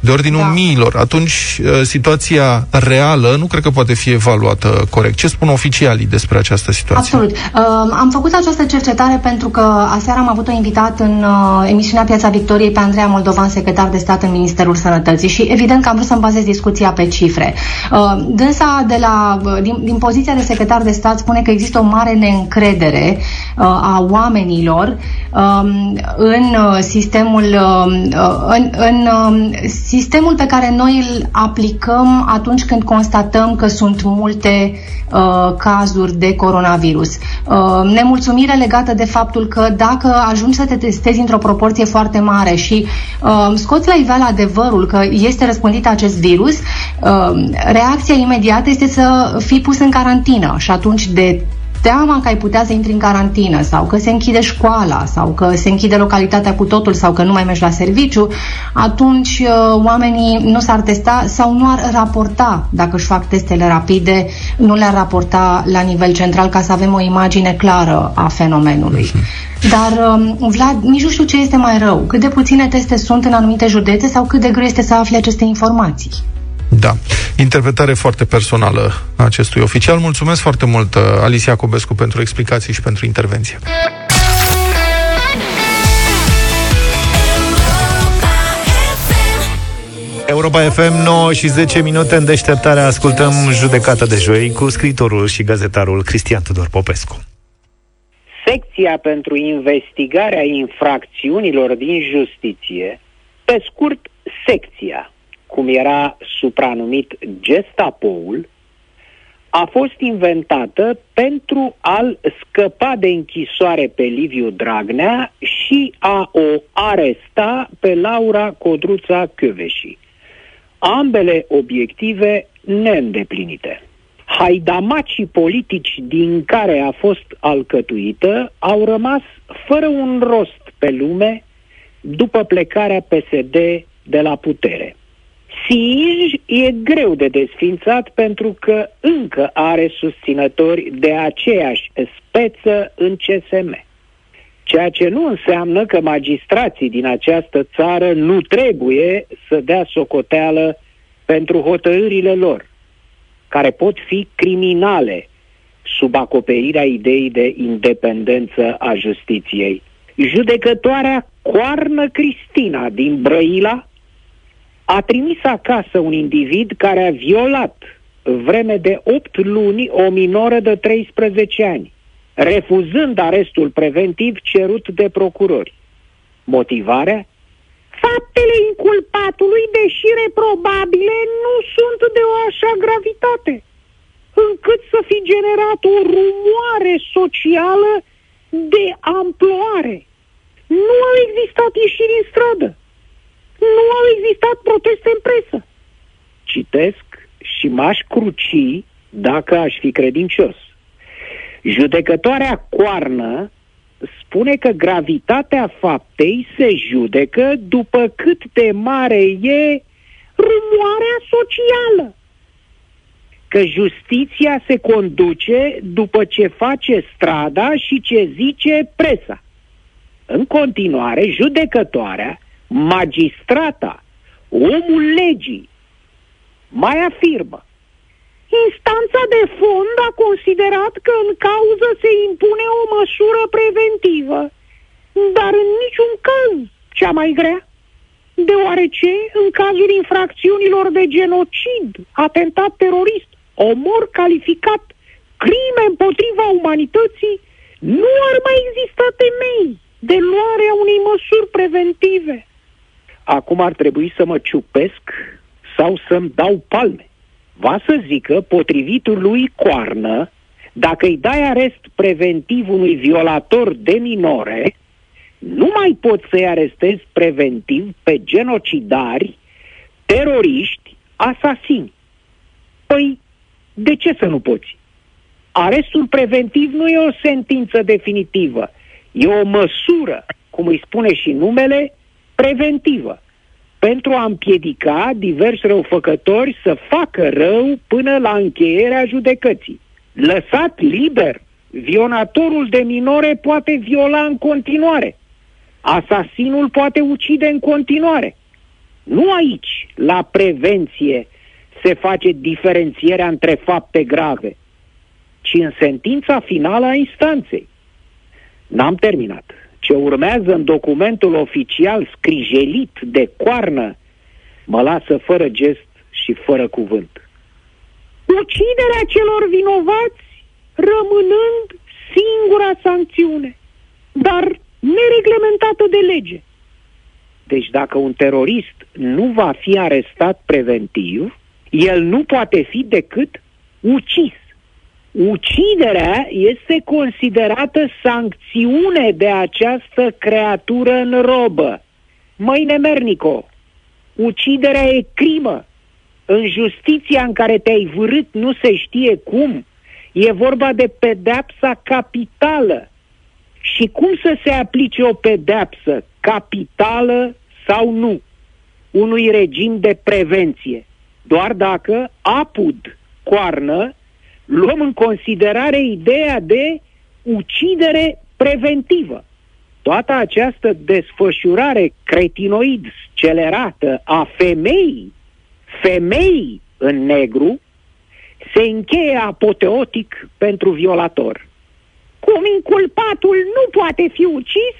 Speaker 2: de ordinul da. miilor, atunci uh, situația reală nu cred că poate fi evaluată corect. Ce spun oficialii despre această situație?
Speaker 11: Absolut. Uh, am făcut această cercetare pentru că aseară am avut o invitat în uh, emisiunea Piața Victoriei pe Andreea Moldovan, secretar de stat în Ministerul Sănătății și evident că am vrut să-mi bazez discuția pe cifre. Uh, dânsa de la, uh, din, din poziția de secretar de stat spune că există o mare neîncredere uh, a oamenilor um, în uh, sistemul uh, uh, în, în uh, sistemul pe care noi îl aplicăm atunci când constatăm că sunt multe uh, cazuri de coronavirus. Uh, nemulțumire legată de faptul că dacă ajungi să te testezi într-o proporție foarte mare și uh, scoți la iveală adevărul că este răspândit acest virus, uh, reacția imediată este să fii pus în carantină și atunci de teama că ai putea să intri în carantină sau că se închide școala sau că se închide localitatea cu totul sau că nu mai mergi la serviciu, atunci uh, oamenii nu s-ar testa sau nu ar raporta, dacă își fac testele rapide, nu le-ar raporta la nivel central ca să avem o imagine clară a fenomenului. Dar, um, Vlad, nici nu știu ce este mai rău. Cât de puține teste sunt în anumite județe sau cât de greu este să afli aceste informații.
Speaker 2: Da. Interpretare foarte personală a acestui oficial. Mulțumesc foarte mult, uh, Alicia Cobescu, pentru explicații și pentru intervenție.
Speaker 1: Europa FM 9 și 10 minute în deșteptare ascultăm judecata de joi cu scritorul și gazetarul Cristian Tudor Popescu.
Speaker 12: Secția pentru investigarea infracțiunilor din justiție, pe scurt, secția, cum era supranumit Gestapoul, a fost inventată pentru a-l scăpa de închisoare pe Liviu Dragnea și a o aresta pe Laura Codruța Căveși. Ambele obiective neîndeplinite. Haidamacii politici din care a fost alcătuită au rămas fără un rost pe lume după plecarea PSD de la putere. Sij e greu de desfințat pentru că încă are susținători de aceeași speță în CSM. Ceea ce nu înseamnă că magistrații din această țară nu trebuie să dea socoteală pentru hotărârile lor, care pot fi criminale sub acoperirea ideii de independență a justiției. Judecătoarea Coarnă Cristina din Brăila a trimis acasă un individ care a violat vreme de 8 luni o minoră de 13 ani, refuzând arestul preventiv cerut de procurori. Motivarea? Faptele inculpatului, deși reprobabile, nu sunt de o așa gravitate, încât să fi generat o rumoare socială de amploare. Nu au existat ieșiri în stradă nu au existat proteste în presă. Citesc și m-aș cruci dacă aș fi credincios. Judecătoarea coarnă spune că gravitatea faptei se judecă după cât de mare e rumoarea socială. Că justiția se conduce după ce face strada și ce zice presa. În continuare, judecătoarea magistrata, omul legii, mai afirmă. Instanța de fond a considerat că în cauză se impune o măsură preventivă, dar în niciun caz cea mai grea, deoarece în cazul infracțiunilor de genocid, atentat terorist, omor calificat, crime împotriva umanității, nu ar mai exista temei de luarea unei măsuri preventive acum ar trebui să mă ciupesc sau să-mi dau palme. Va să zică, potrivit lui Coarnă, dacă îi dai arest preventiv unui violator de minore, nu mai poți să-i arestezi preventiv pe genocidari, teroriști, asasini. Păi, de ce să nu poți? Arestul preventiv nu e o sentință definitivă, e o măsură, cum îi spune și numele, preventivă. pentru a împiedica diversi răufăcători să facă rău până la încheierea judecății. Lăsat liber, violatorul de minore poate viola în continuare. Asasinul poate ucide în continuare. Nu aici, la prevenție, se face diferențierea între fapte grave, ci în sentința finală a instanței. N-am terminat. Ce urmează în documentul oficial scrijelit de coarnă mă lasă fără gest și fără cuvânt. Uciderea celor vinovați rămânând singura sancțiune, dar nereglementată de lege. Deci dacă un terorist nu va fi arestat preventiv, el nu poate fi decât ucis. Uciderea este considerată sancțiune de această creatură în robă. Măi nemernico, uciderea e crimă. În justiția în care te-ai vârât nu se știe cum. E vorba de pedepsa capitală. Și cum să se aplice o pedepsă capitală sau nu unui regim de prevenție? Doar dacă apud coarnă luăm în considerare ideea de ucidere preventivă. Toată această desfășurare cretinoid scelerată a femeii, femeii în negru, se încheie apoteotic pentru violator. Cum inculpatul nu poate fi ucis,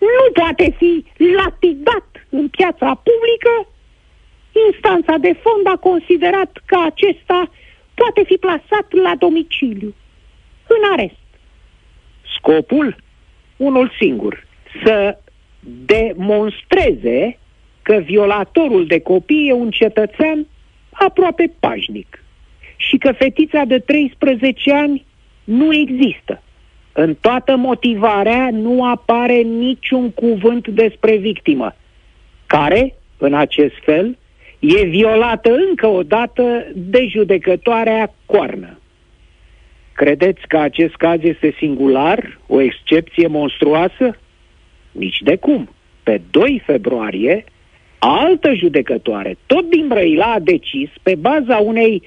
Speaker 12: nu poate fi lapidat în piața publică, instanța de fond a considerat că acesta poate fi plasat la domiciliu, în arest. Scopul? Unul singur, să demonstreze că violatorul de copii e un cetățean aproape pașnic și că fetița de 13 ani nu există. În toată motivarea nu apare niciun cuvânt despre victimă, care, în acest fel, e violată încă o dată de judecătoarea coarnă. Credeți că acest caz este singular, o excepție monstruoasă? Nici de cum. Pe 2 februarie, altă judecătoare, tot din Brăila, a decis, pe baza unei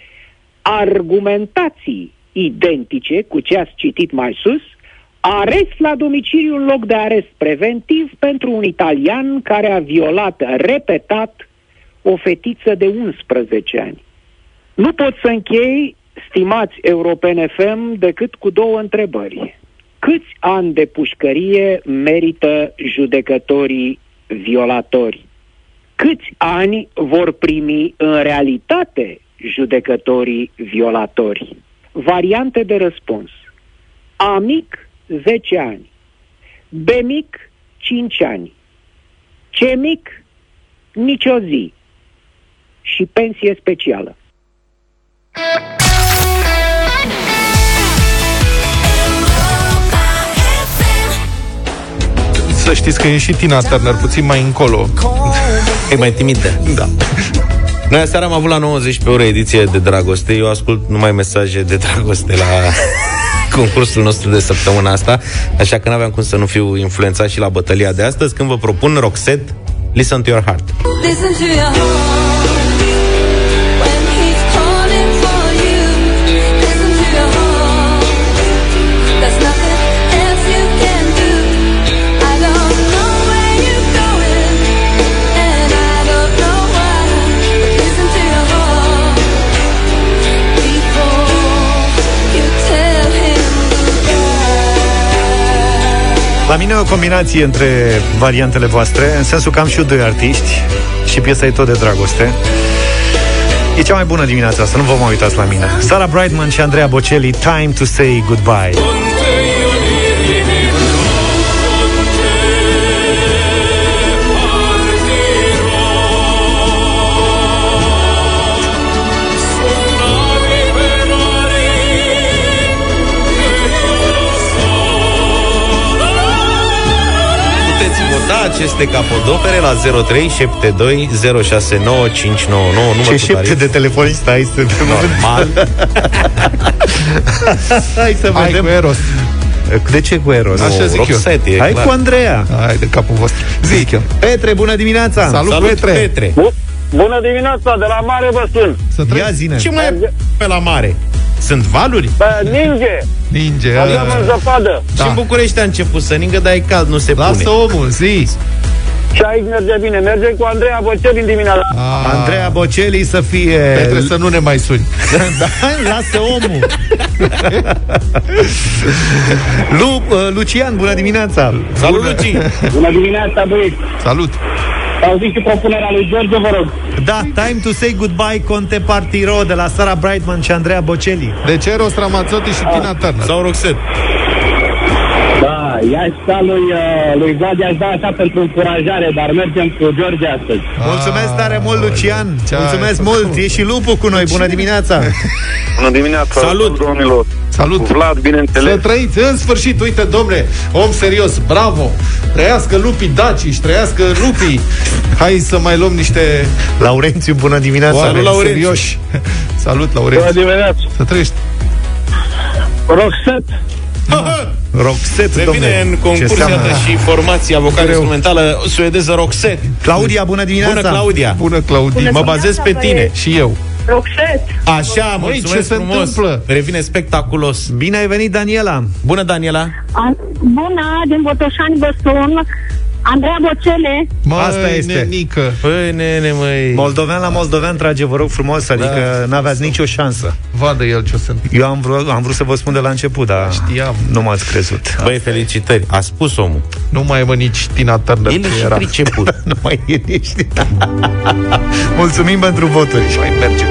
Speaker 12: argumentații identice cu ce ați citit mai sus, arest la domiciliu în loc de arest preventiv pentru un italian care a violat repetat o fetiță de 11 ani. Nu pot să închei, stimați Europene FM, decât cu două întrebări. Câți ani de pușcărie merită judecătorii violatori? Câți ani vor primi în realitate judecătorii violatori? Variante de răspuns. A mic, 10 ani. B mic, 5 ani. C mic, nicio zi și pensie specială.
Speaker 2: Să știți că e și Tina Turner puțin mai încolo.
Speaker 3: E mai timidă.
Speaker 2: Da.
Speaker 3: Noi aseară am avut la 90 pe ore ediție de dragoste. Eu ascult numai mesaje de dragoste la concursul nostru de săptămâna asta, așa că n-aveam cum să nu fiu influențat și la bătălia de astăzi, când vă propun Roxette, Listen to your heart. Listen to your heart.
Speaker 1: Mine e o combinație între variantele voastre, în sensul că am și eu doi artiști și piesa e tot de dragoste. E cea mai bună dimineața asta, nu vă mai uitați la mine. Sara Brightman și Andrea Bocelli, Time to Say Goodbye.
Speaker 3: Aceste capodopere la 0372069599
Speaker 1: Ce șepte de telefonist ai să
Speaker 3: Normal
Speaker 1: Hai să
Speaker 2: Hai
Speaker 1: vedem
Speaker 2: cu Eros
Speaker 1: De ce cu Eros?
Speaker 13: Așa zic
Speaker 3: Roxette,
Speaker 13: eu.
Speaker 3: e
Speaker 1: Hai
Speaker 3: clar.
Speaker 1: cu Andreea.
Speaker 13: Hai de capul vostru. Zic eu.
Speaker 1: Petre, bună dimineața!
Speaker 13: Salut,
Speaker 3: Salut,
Speaker 13: Petre.
Speaker 3: Petre.
Speaker 5: Bună dimineața, de la mare vă sun.
Speaker 13: Să
Speaker 1: Ia
Speaker 13: trăiți.
Speaker 1: zine.
Speaker 3: Ce mai e pe la mare? Sunt valuri?
Speaker 5: Pe ninge,
Speaker 13: Ninge.
Speaker 5: avem în
Speaker 13: a.
Speaker 5: zăpadă.
Speaker 3: Da. Și în București a început să ningă, dar e cald, nu se
Speaker 13: Lasă
Speaker 3: pune.
Speaker 13: omul, zi.
Speaker 5: Și aici merge bine. Mergem cu Andreea Bocel în dimineața.
Speaker 13: A,
Speaker 1: Andreea Bocelli să fie...
Speaker 13: Petre, să nu ne mai suni.
Speaker 1: da, lasă omul. Lu, uh, Lucian, bună dimineața!
Speaker 3: Salut, Luci!
Speaker 5: Bună dimineața, băieți.
Speaker 13: Salut.
Speaker 5: Auziți și propunerea lui George, vă rog.
Speaker 1: Da, Time to say goodbye, Conte Partiro de la Sara Brightman și Andreea Bocelli.
Speaker 13: De ce Eros Ramazzotti și Tina Turner?
Speaker 3: Sau Roxette.
Speaker 5: Da, i-aș da lui, uh, lui Vlad, i-aș da așa pentru încurajare, dar mergem cu George astăzi.
Speaker 1: Mulțumesc tare mult, Lucian!
Speaker 13: ce ai
Speaker 1: Mulțumesc
Speaker 13: făcut?
Speaker 1: mult! E și Lupu cu noi, bună dimineața!
Speaker 2: Bună dimineața,
Speaker 3: Salut!
Speaker 2: domnilor.
Speaker 13: Salut.
Speaker 2: Cu Vlad,
Speaker 13: Să
Speaker 2: bineînțeles.
Speaker 13: trăiți, în sfârșit, uite, domne, om serios, bravo! Trăiască lupii daciși, trăiască lupii! Hai să mai luăm niște
Speaker 1: Laurențiu, bună dimineața!
Speaker 13: oameni
Speaker 3: Laurențiu.
Speaker 13: serioși. Salut,
Speaker 5: Bună
Speaker 13: Laurențiu.
Speaker 5: dimineața.
Speaker 13: Să trăiești.
Speaker 5: Roxette.
Speaker 1: Roxette,
Speaker 3: Revine
Speaker 1: domne.
Speaker 3: în
Speaker 1: Ce
Speaker 3: concurs,
Speaker 1: seamă?
Speaker 3: iată, și formația vocală
Speaker 13: Greu.
Speaker 3: instrumentală suedeză Roxette.
Speaker 1: Claudia, bună dimineața!
Speaker 3: Bună, Claudia!
Speaker 13: Bună, Claudie.
Speaker 3: Mă bazez pe tine.
Speaker 13: Și eu.
Speaker 14: Roxette.
Speaker 3: Așa,
Speaker 13: Măi,
Speaker 3: mulțumesc
Speaker 13: ce se
Speaker 3: frumos.
Speaker 13: întâmplă?
Speaker 3: Revine spectaculos.
Speaker 1: Bine ai venit, Daniela!
Speaker 3: Bună, Daniela!
Speaker 15: Bună, din Botoșani vă sun. Andreea Bocele.
Speaker 13: Măi,
Speaker 1: Asta este.
Speaker 13: nenică.
Speaker 3: Păi, nene, măi...
Speaker 1: Moldovean la moldovean trage, vă rog frumos, adică n-aveați nicio șansă.
Speaker 13: Vadă el ce o să
Speaker 1: Eu am vrut, am vrut să vă spun de la început, dar
Speaker 13: Știam.
Speaker 1: nu m-ați crezut.
Speaker 3: Băi, felicitări. A spus omul.
Speaker 13: Nu mai mă nici Tina Turner.
Speaker 3: El e
Speaker 13: că
Speaker 3: și
Speaker 13: era.
Speaker 3: priceput.
Speaker 1: nu mai e nici... Mulțumim pentru voturi.
Speaker 13: Mai merge,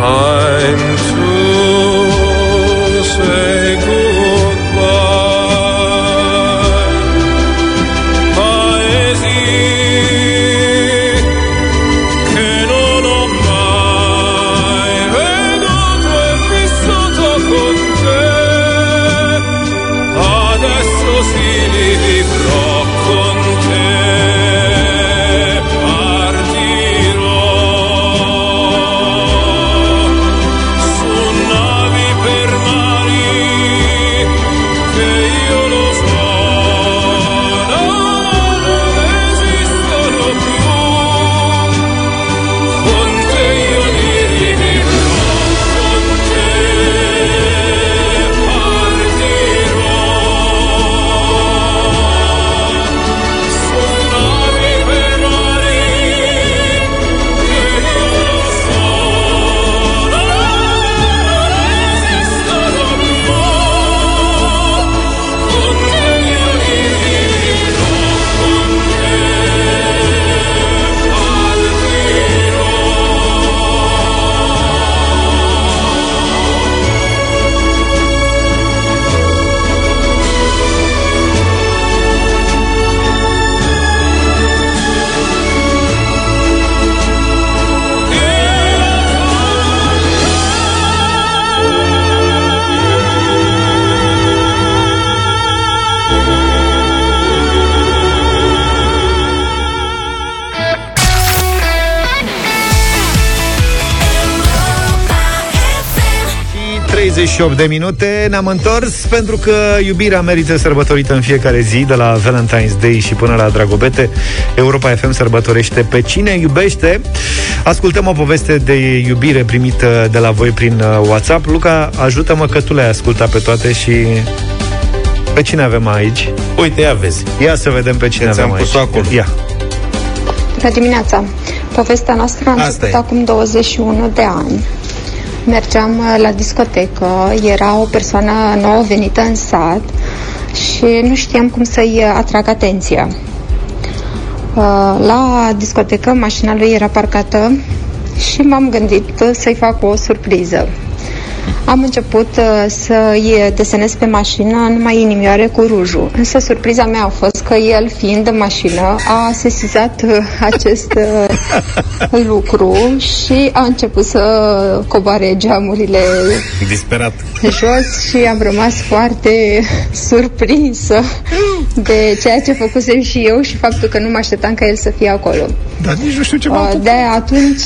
Speaker 15: Time
Speaker 1: 38 de minute Ne-am întors pentru că iubirea merită sărbătorită în fiecare zi De la Valentine's Day și până la Dragobete Europa FM sărbătorește pe cine iubește Ascultăm o poveste de iubire primită de la voi prin uh, WhatsApp Luca, ajută-mă că tu le-ai ascultat pe toate și pe cine avem aici?
Speaker 3: Uite, ia vezi.
Speaker 1: Ia să vedem pe cine
Speaker 3: Ți-am
Speaker 1: avem aici.
Speaker 3: pus-o acolo.
Speaker 1: Ia.
Speaker 16: Bună dimineața! Povestea noastră a
Speaker 3: Asta
Speaker 16: început
Speaker 3: e.
Speaker 16: acum 21 de ani. Mergeam uh, la discotecă, era o persoană nouă venită în sat și nu știam cum să-i uh, atrag atenția. Uh, La discotecă mașina lui era parcată și m-am gândit uh, să-i fac o surpriză. Am început uh, să-i desenez pe mașină numai inimioare cu rujul. Însă surpriza mea a fost că el, fiind în mașină, a sesizat uh, acest uh, lucru și a început să coboare geamurile
Speaker 3: Disperat.
Speaker 16: jos și am rămas foarte surprinsă de ceea ce făcusem și eu și faptul că nu mă așteptam ca el să fie acolo.
Speaker 2: Dar nici nu știu ce
Speaker 16: Uh, De atunci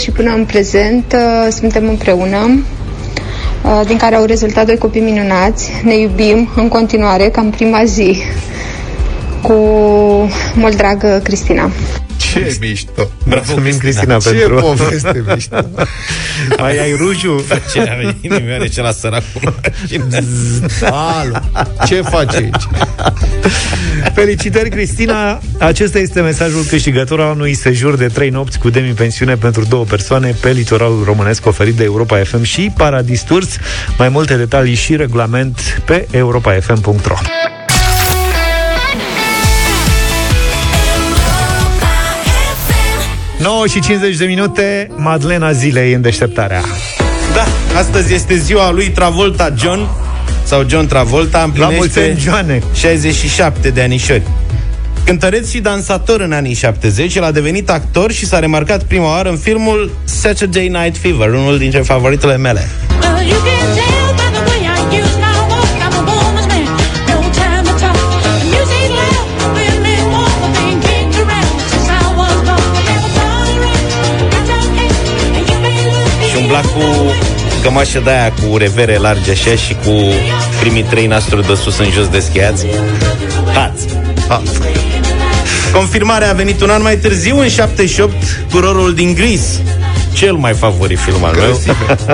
Speaker 16: și până în prezent uh, suntem împreună, uh, din care au rezultat doi copii minunați. Ne iubim în continuare, ca în prima zi. Cu mult drag, uh, Cristina.
Speaker 2: Ce mișto!
Speaker 1: Mulțumim, Cristina,
Speaker 2: Ce
Speaker 1: pentru...
Speaker 2: poveste mișto!
Speaker 1: Mai ai rujul?
Speaker 3: Ce are inimioare ce la săracul
Speaker 2: Alo, ce faci aici?
Speaker 1: Felicitări, Cristina! Acesta este mesajul câștigător al unui sejur de trei nopți cu demi-pensiune pentru două persoane pe litoralul românesc oferit de Europa FM și Paradis Tours. Mai multe detalii și regulament pe europafm.ro 9 și 50 de minute, Madlena Zilei în deșteptarea.
Speaker 3: Da, astăzi este ziua lui Travolta John sau John Travolta
Speaker 1: La mulți ani,
Speaker 3: împlinește
Speaker 1: Joane!
Speaker 3: 67 de anișori. Cântăreț și dansator în anii 70, el a devenit actor și s-a remarcat prima oară în filmul Saturday Night Fever, unul dintre favoritele mele.
Speaker 17: Well,
Speaker 3: umbla cu cămașă de aia cu revere largi așa și cu primii trei nasturi de sus în jos deschiați. Hați! Confirmarea a venit un an mai târziu, în 78, cu rolul din Grease, cel mai favorit film al meu,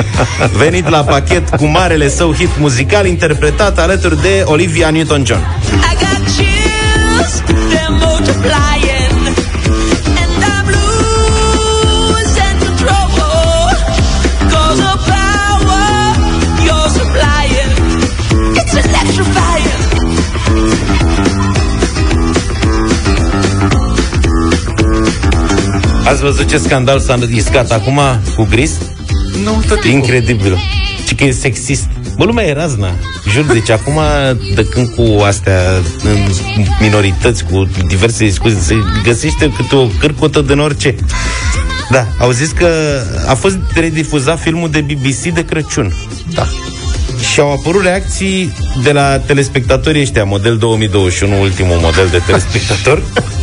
Speaker 3: venit la pachet cu marele său hit muzical interpretat alături de Olivia Newton-John.
Speaker 17: I got chills,
Speaker 3: Ați văzut ce scandal s-a iscat acum cu Gris?
Speaker 2: Nu, tăticu.
Speaker 3: Incredibil. Și că e sexist. Bă, lumea e razna. Jur, deci acum, de când cu astea, în minorități, cu diverse discuții, se găsește câte o cârcotă din orice. Da, au zis că a fost redifuzat filmul de BBC de Crăciun.
Speaker 2: Da.
Speaker 3: Și au apărut reacții de la telespectatorii ăștia, model 2021, ultimul model de telespectator.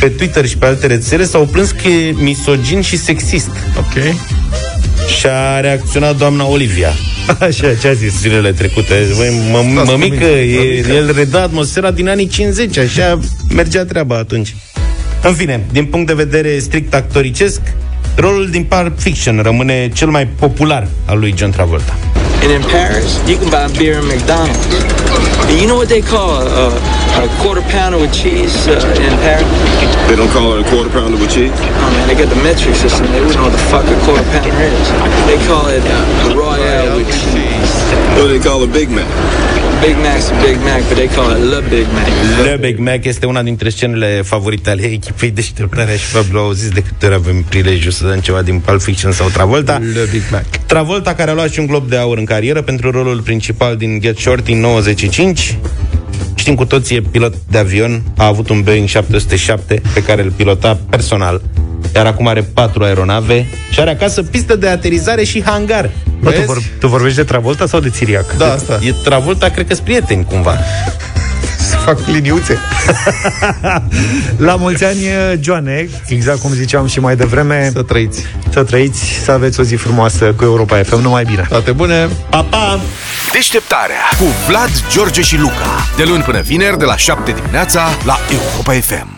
Speaker 3: pe Twitter și pe alte rețele s-au plâns că e misogin și sexist.
Speaker 2: Ok.
Speaker 3: Și a reacționat doamna Olivia.
Speaker 1: Așa, ce a zis?
Speaker 3: Zilele trecute. Băi, mă,
Speaker 2: Stați
Speaker 3: mă
Speaker 2: cu
Speaker 3: mică,
Speaker 2: mine,
Speaker 3: e,
Speaker 2: mămică.
Speaker 3: el reda atmosfera din anii 50, așa mergea treaba atunci. În fine, din punct de vedere strict actoricesc, rolul din Pulp Fiction rămâne cel mai popular al lui John Travolta.
Speaker 18: And in Paris, you can buy beer in McDonald's. And you know what they call a, a, a quarter pounder with cheese uh, in Paris?
Speaker 19: They don't call it a quarter pounder with cheese?
Speaker 18: Oh man, they got the metric system. They wouldn't know what the fuck a quarter pounder is. They call it uh, a Royale with cheese.
Speaker 19: What do they call a Big Mac?
Speaker 18: Big Mac's a Big Mac, but they call it Le Big Mac.
Speaker 3: Le Big Mac este una dintre scenele favorite ale echipei deșteptarea și Pablo au zis de câte ori avem prilejul să dăm ceva din Pulp Fiction sau Travolta.
Speaker 2: Le Big Mac.
Speaker 3: Travolta, care a luat și un glob de aur în carieră pentru rolul principal din Get Short din 95. Știm cu toții, e pilot de avion, a avut un Boeing 707 pe care îl pilota personal, iar acum are patru aeronave și are acasă pistă de aterizare și hangar.
Speaker 1: Bă, tu, vor, tu vorbești de Travolta sau de Țiriac?
Speaker 2: Da, asta.
Speaker 3: E Travolta, cred că sunt prieteni cumva.
Speaker 2: să fac liniuțe.
Speaker 1: La mulți ani, Joane, exact cum ziceam și mai devreme.
Speaker 2: Să trăiți.
Speaker 1: Să trăiți, să aveți o zi frumoasă cu Europa FM. Numai bine.
Speaker 2: Toate bune.
Speaker 1: Pa, pa!
Speaker 9: Deșteptarea cu Vlad, George și Luca. De luni până vineri, de la 7 dimineața, la Europa FM.